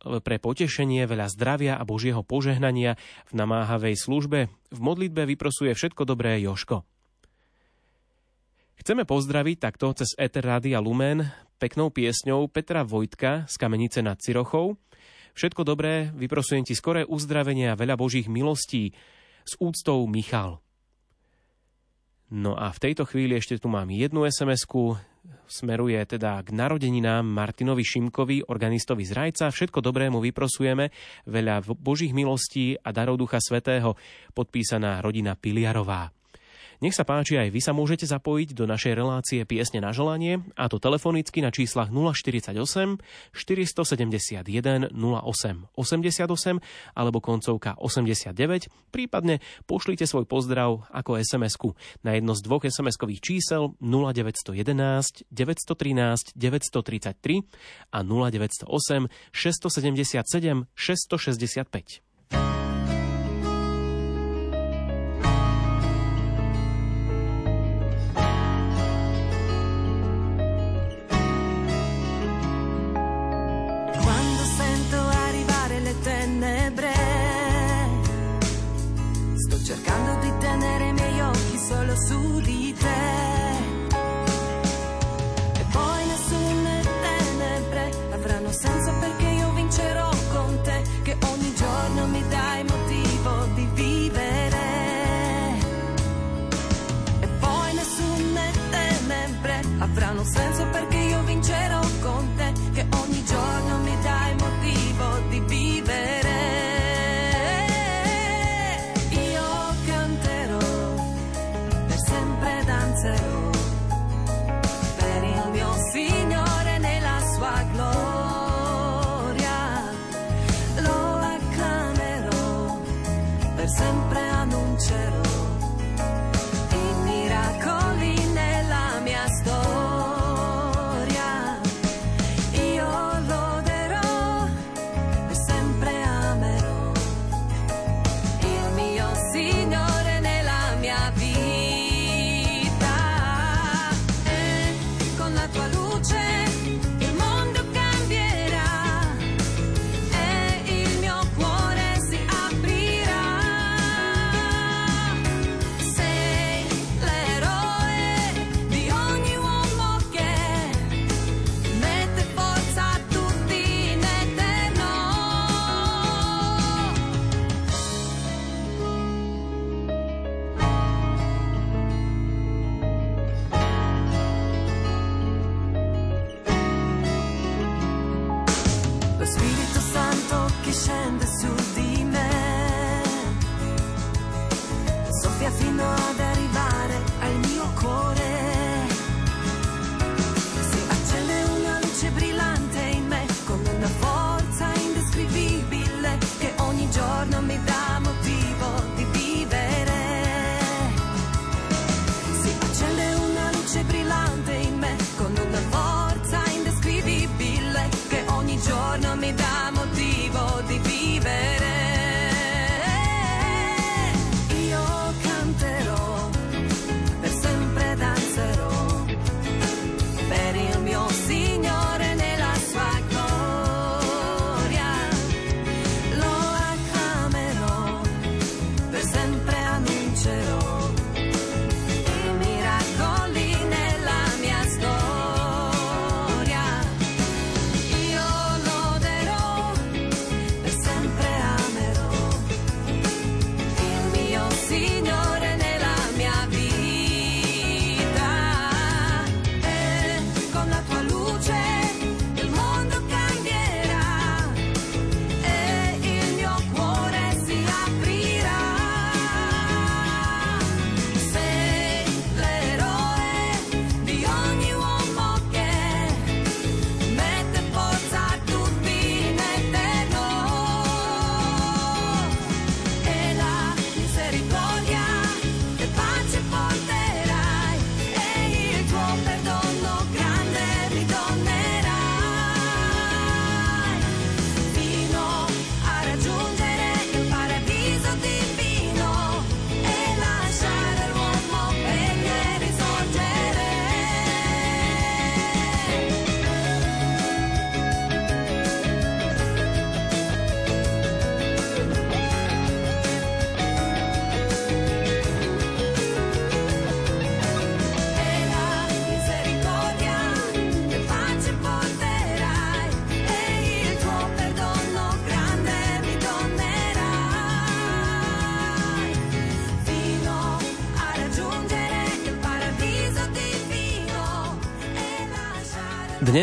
pre potešenie, veľa zdravia a Božieho požehnania v namáhavej službe. V modlitbe vyprosuje všetko dobré Joško. Chceme pozdraviť takto cez Eter Rádia Lumen peknou piesňou Petra Vojtka z Kamenice nad Cirochou. Všetko dobré, vyprosujem ti skoré uzdravenie a veľa Božích milostí. S úctou Michal. No a v tejto chvíli ešte tu mám jednu sms smeruje teda k narodeninám Martinovi Šimkovi, organistovi z Rajca. Všetko dobré mu vyprosujeme, veľa božích milostí a darov Ducha Svetého, podpísaná rodina Piliarová. Nech sa páči, aj vy sa môžete zapojiť do našej relácie Piesne na želanie, a to telefonicky na číslach 048 471 08 88 alebo koncovka 89, prípadne pošlite svoj pozdrav ako SMS-ku na jedno z dvoch SMS-kových čísel 0911 913 933 a 0908 677 665. Santo che scende su di me fino ad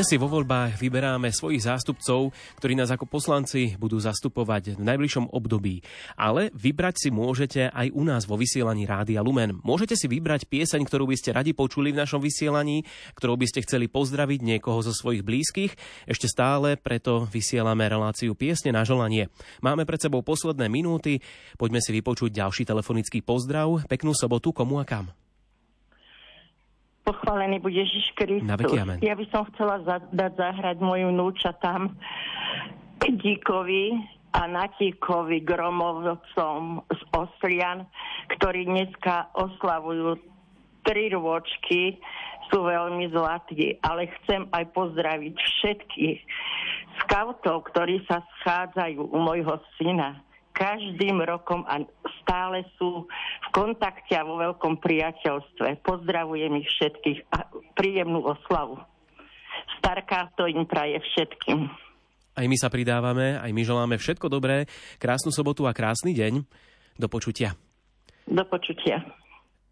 si vo voľbách vyberáme svojich zástupcov, ktorí nás ako poslanci budú zastupovať v najbližšom období. Ale vybrať si môžete aj u nás vo vysielaní Rádia Lumen. Môžete si vybrať pieseň, ktorú by ste radi počuli v našom vysielaní, ktorou by ste chceli pozdraviť niekoho zo svojich blízkych. Ešte stále preto vysielame reláciu Piesne na želanie. Máme pred sebou posledné minúty, poďme si vypočuť ďalší telefonický pozdrav. Peknú sobotu, komu a kam? Pochválený bude Ježiš Kristus. Na veky amen. Ja by som chcela za- dať zahrať moju núčatám Díkovi a Natíkovi Gromovcom z Oslian, ktorí dneska oslavujú tri rôčky, sú veľmi zlatí, ale chcem aj pozdraviť všetkých skautov, ktorí sa schádzajú u môjho syna každým rokom a stále sú v kontakte a vo veľkom priateľstve. Pozdravujem ich všetkých a príjemnú oslavu. Starká to im praje všetkým. Aj my sa pridávame, aj my želáme všetko dobré, krásnu sobotu a krásny deň. Do počutia. Do počutia.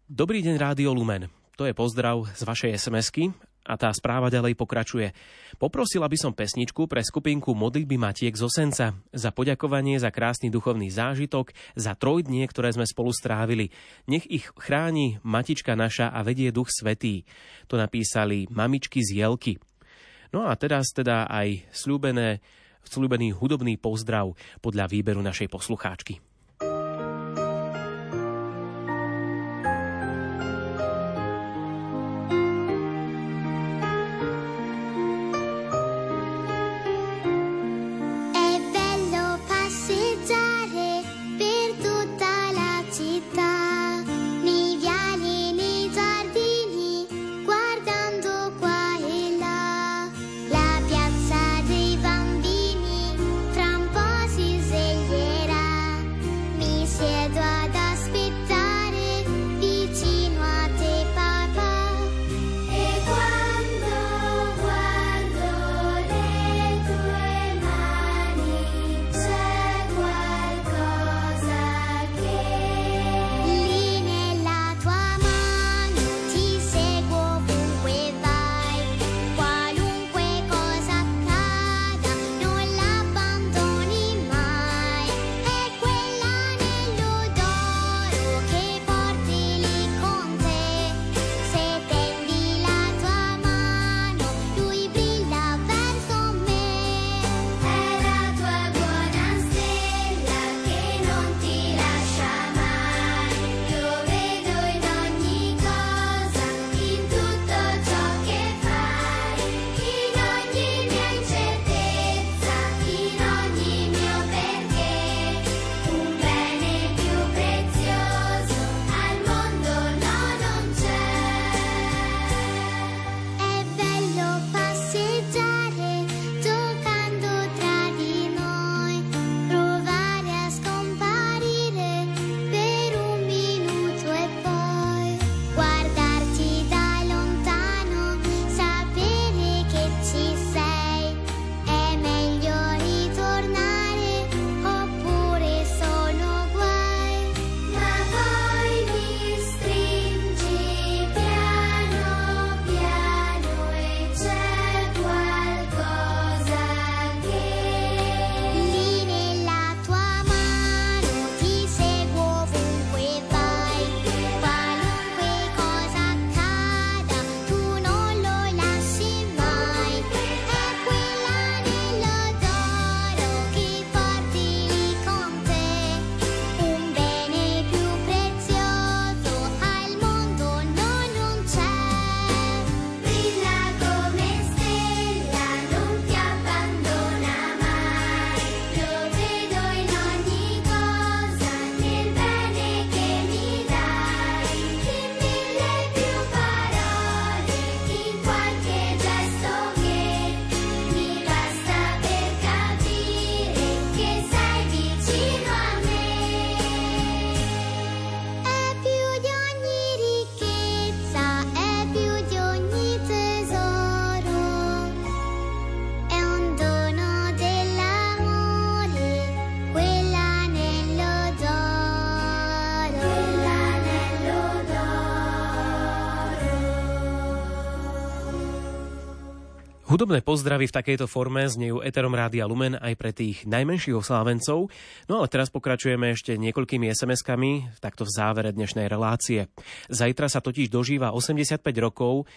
Dobrý deň, Rádio Lumen. To je pozdrav z vašej SMS-ky a tá správa ďalej pokračuje. Poprosila by som pesničku pre skupinku Modlitby Matiek z Osenca za poďakovanie za krásny duchovný zážitok, za trojdnie, ktoré sme spolu strávili. Nech ich chráni Matička naša a vedie Duch Svetý. To napísali mamičky z Jelky. No a teraz teda aj slúbené, slúbený hudobný pozdrav podľa výberu našej poslucháčky. Hudobné pozdravy v takejto forme znejú Eterom Rádia Lumen aj pre tých najmenších oslávencov. No ale teraz pokračujeme ešte niekoľkými SMS-kami, takto v závere dnešnej relácie. Zajtra sa totiž dožíva 85 rokov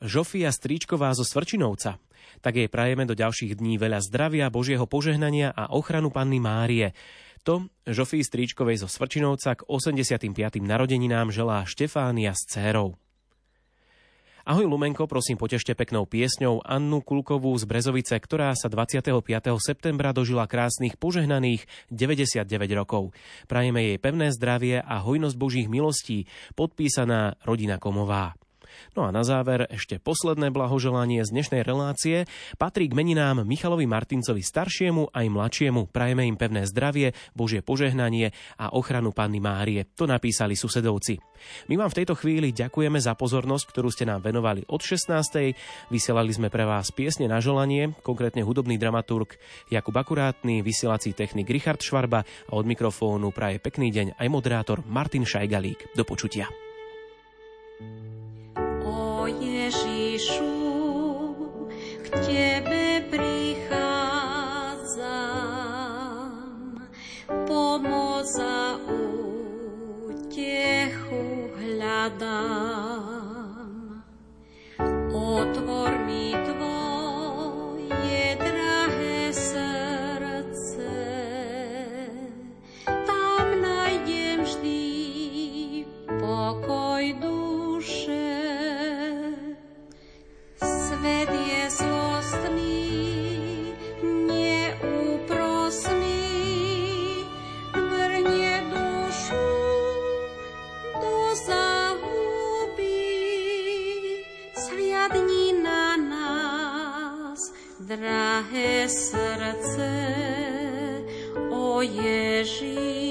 Žofia Stríčková zo Svrčinovca. Tak jej prajeme do ďalších dní veľa zdravia, Božieho požehnania a ochranu Panny Márie. To Žofii Stríčkovej zo Svrčinovca k 85. narodeninám želá Štefánia s dcérou. Ahoj Lumenko, prosím potešte peknou piesňou Annu Kulkovú z Brezovice, ktorá sa 25. septembra dožila krásnych požehnaných 99 rokov. Prajeme jej pevné zdravie a hojnosť Božích milostí, podpísaná rodina Komová. No a na záver ešte posledné blahoželanie z dnešnej relácie patrí k meninám Michalovi Martincovi staršiemu aj mladšiemu. Prajeme im pevné zdravie, Božie požehnanie a ochranu Panny Márie. To napísali susedovci. My vám v tejto chvíli ďakujeme za pozornosť, ktorú ste nám venovali od 16. Vysielali sme pre vás piesne na želanie, konkrétne hudobný dramaturg Jakub Akurátny, vysielací technik Richard Švarba a od mikrofónu praje pekný deň aj moderátor Martin Šajgalík. Do počutia. Pomoc a útechu hľadám. Srdce, o Ježišu.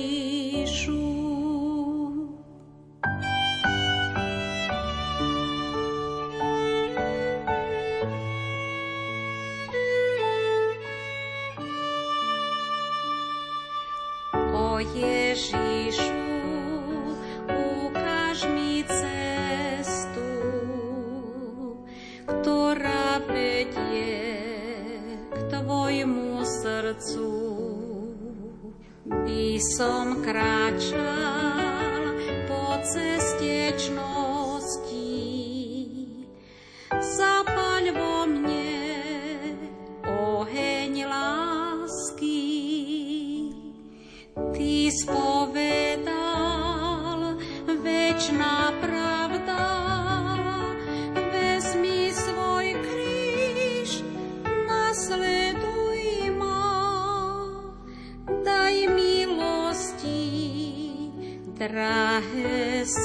Som kráčal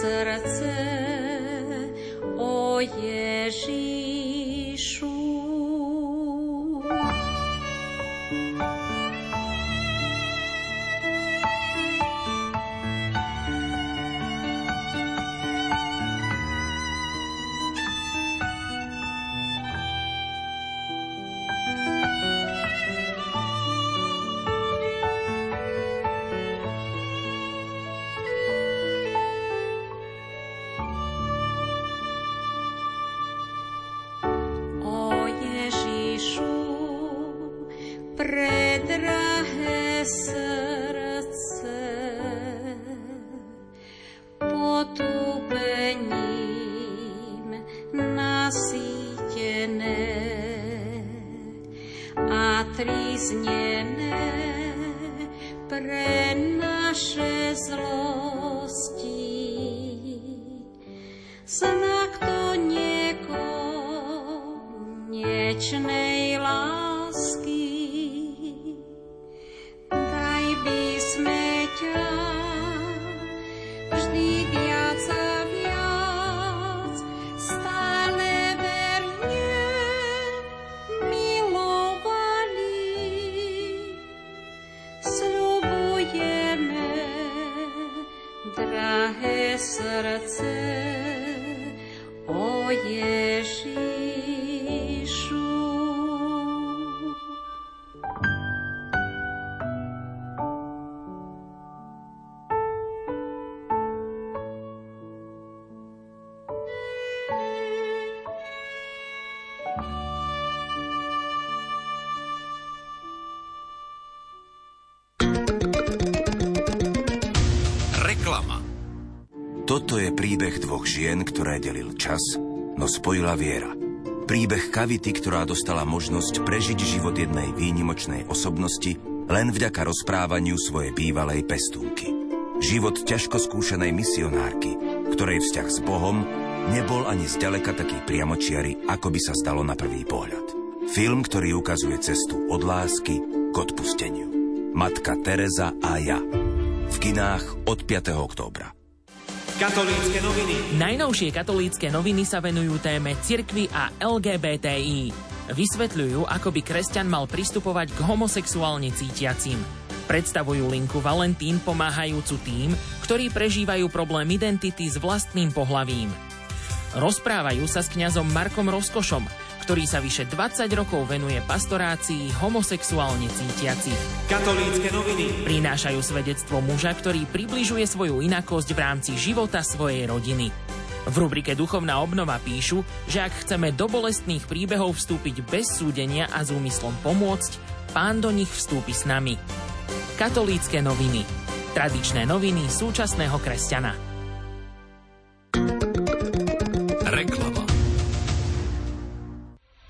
srdce, dvoch žien, ktoré delil čas, no spojila viera. Príbeh Kavity, ktorá dostala možnosť prežiť život jednej výnimočnej osobnosti len vďaka rozprávaniu svojej bývalej pestúnky. Život ťažko skúšanej misionárky, ktorej vzťah s Bohom nebol ani zďaleka taký priamočiary, ako by sa stalo na prvý pohľad. Film, ktorý ukazuje cestu od lásky k odpusteniu. Matka Teresa a ja. V kinách od 5. októbra. Katolícke noviny. Najnovšie katolícke noviny sa venujú téme cirkvy a LGBTI. Vysvetľujú, ako by kresťan mal pristupovať k homosexuálne cítiacim. Predstavujú linku Valentín pomáhajúcu tým, ktorí prežívajú problém identity s vlastným pohlavím. Rozprávajú sa s kňazom Markom Rozkošom, ktorý sa vyše 20 rokov venuje pastorácii homosexuálne cítiacich. Katolícke noviny prinášajú svedectvo muža, ktorý približuje svoju inakosť v rámci života svojej rodiny. V rubrike Duchovná obnova píšu, že ak chceme do bolestných príbehov vstúpiť bez súdenia a s úmyslom pomôcť, pán do nich vstúpi s nami. Katolícke noviny. Tradičné noviny súčasného kresťana.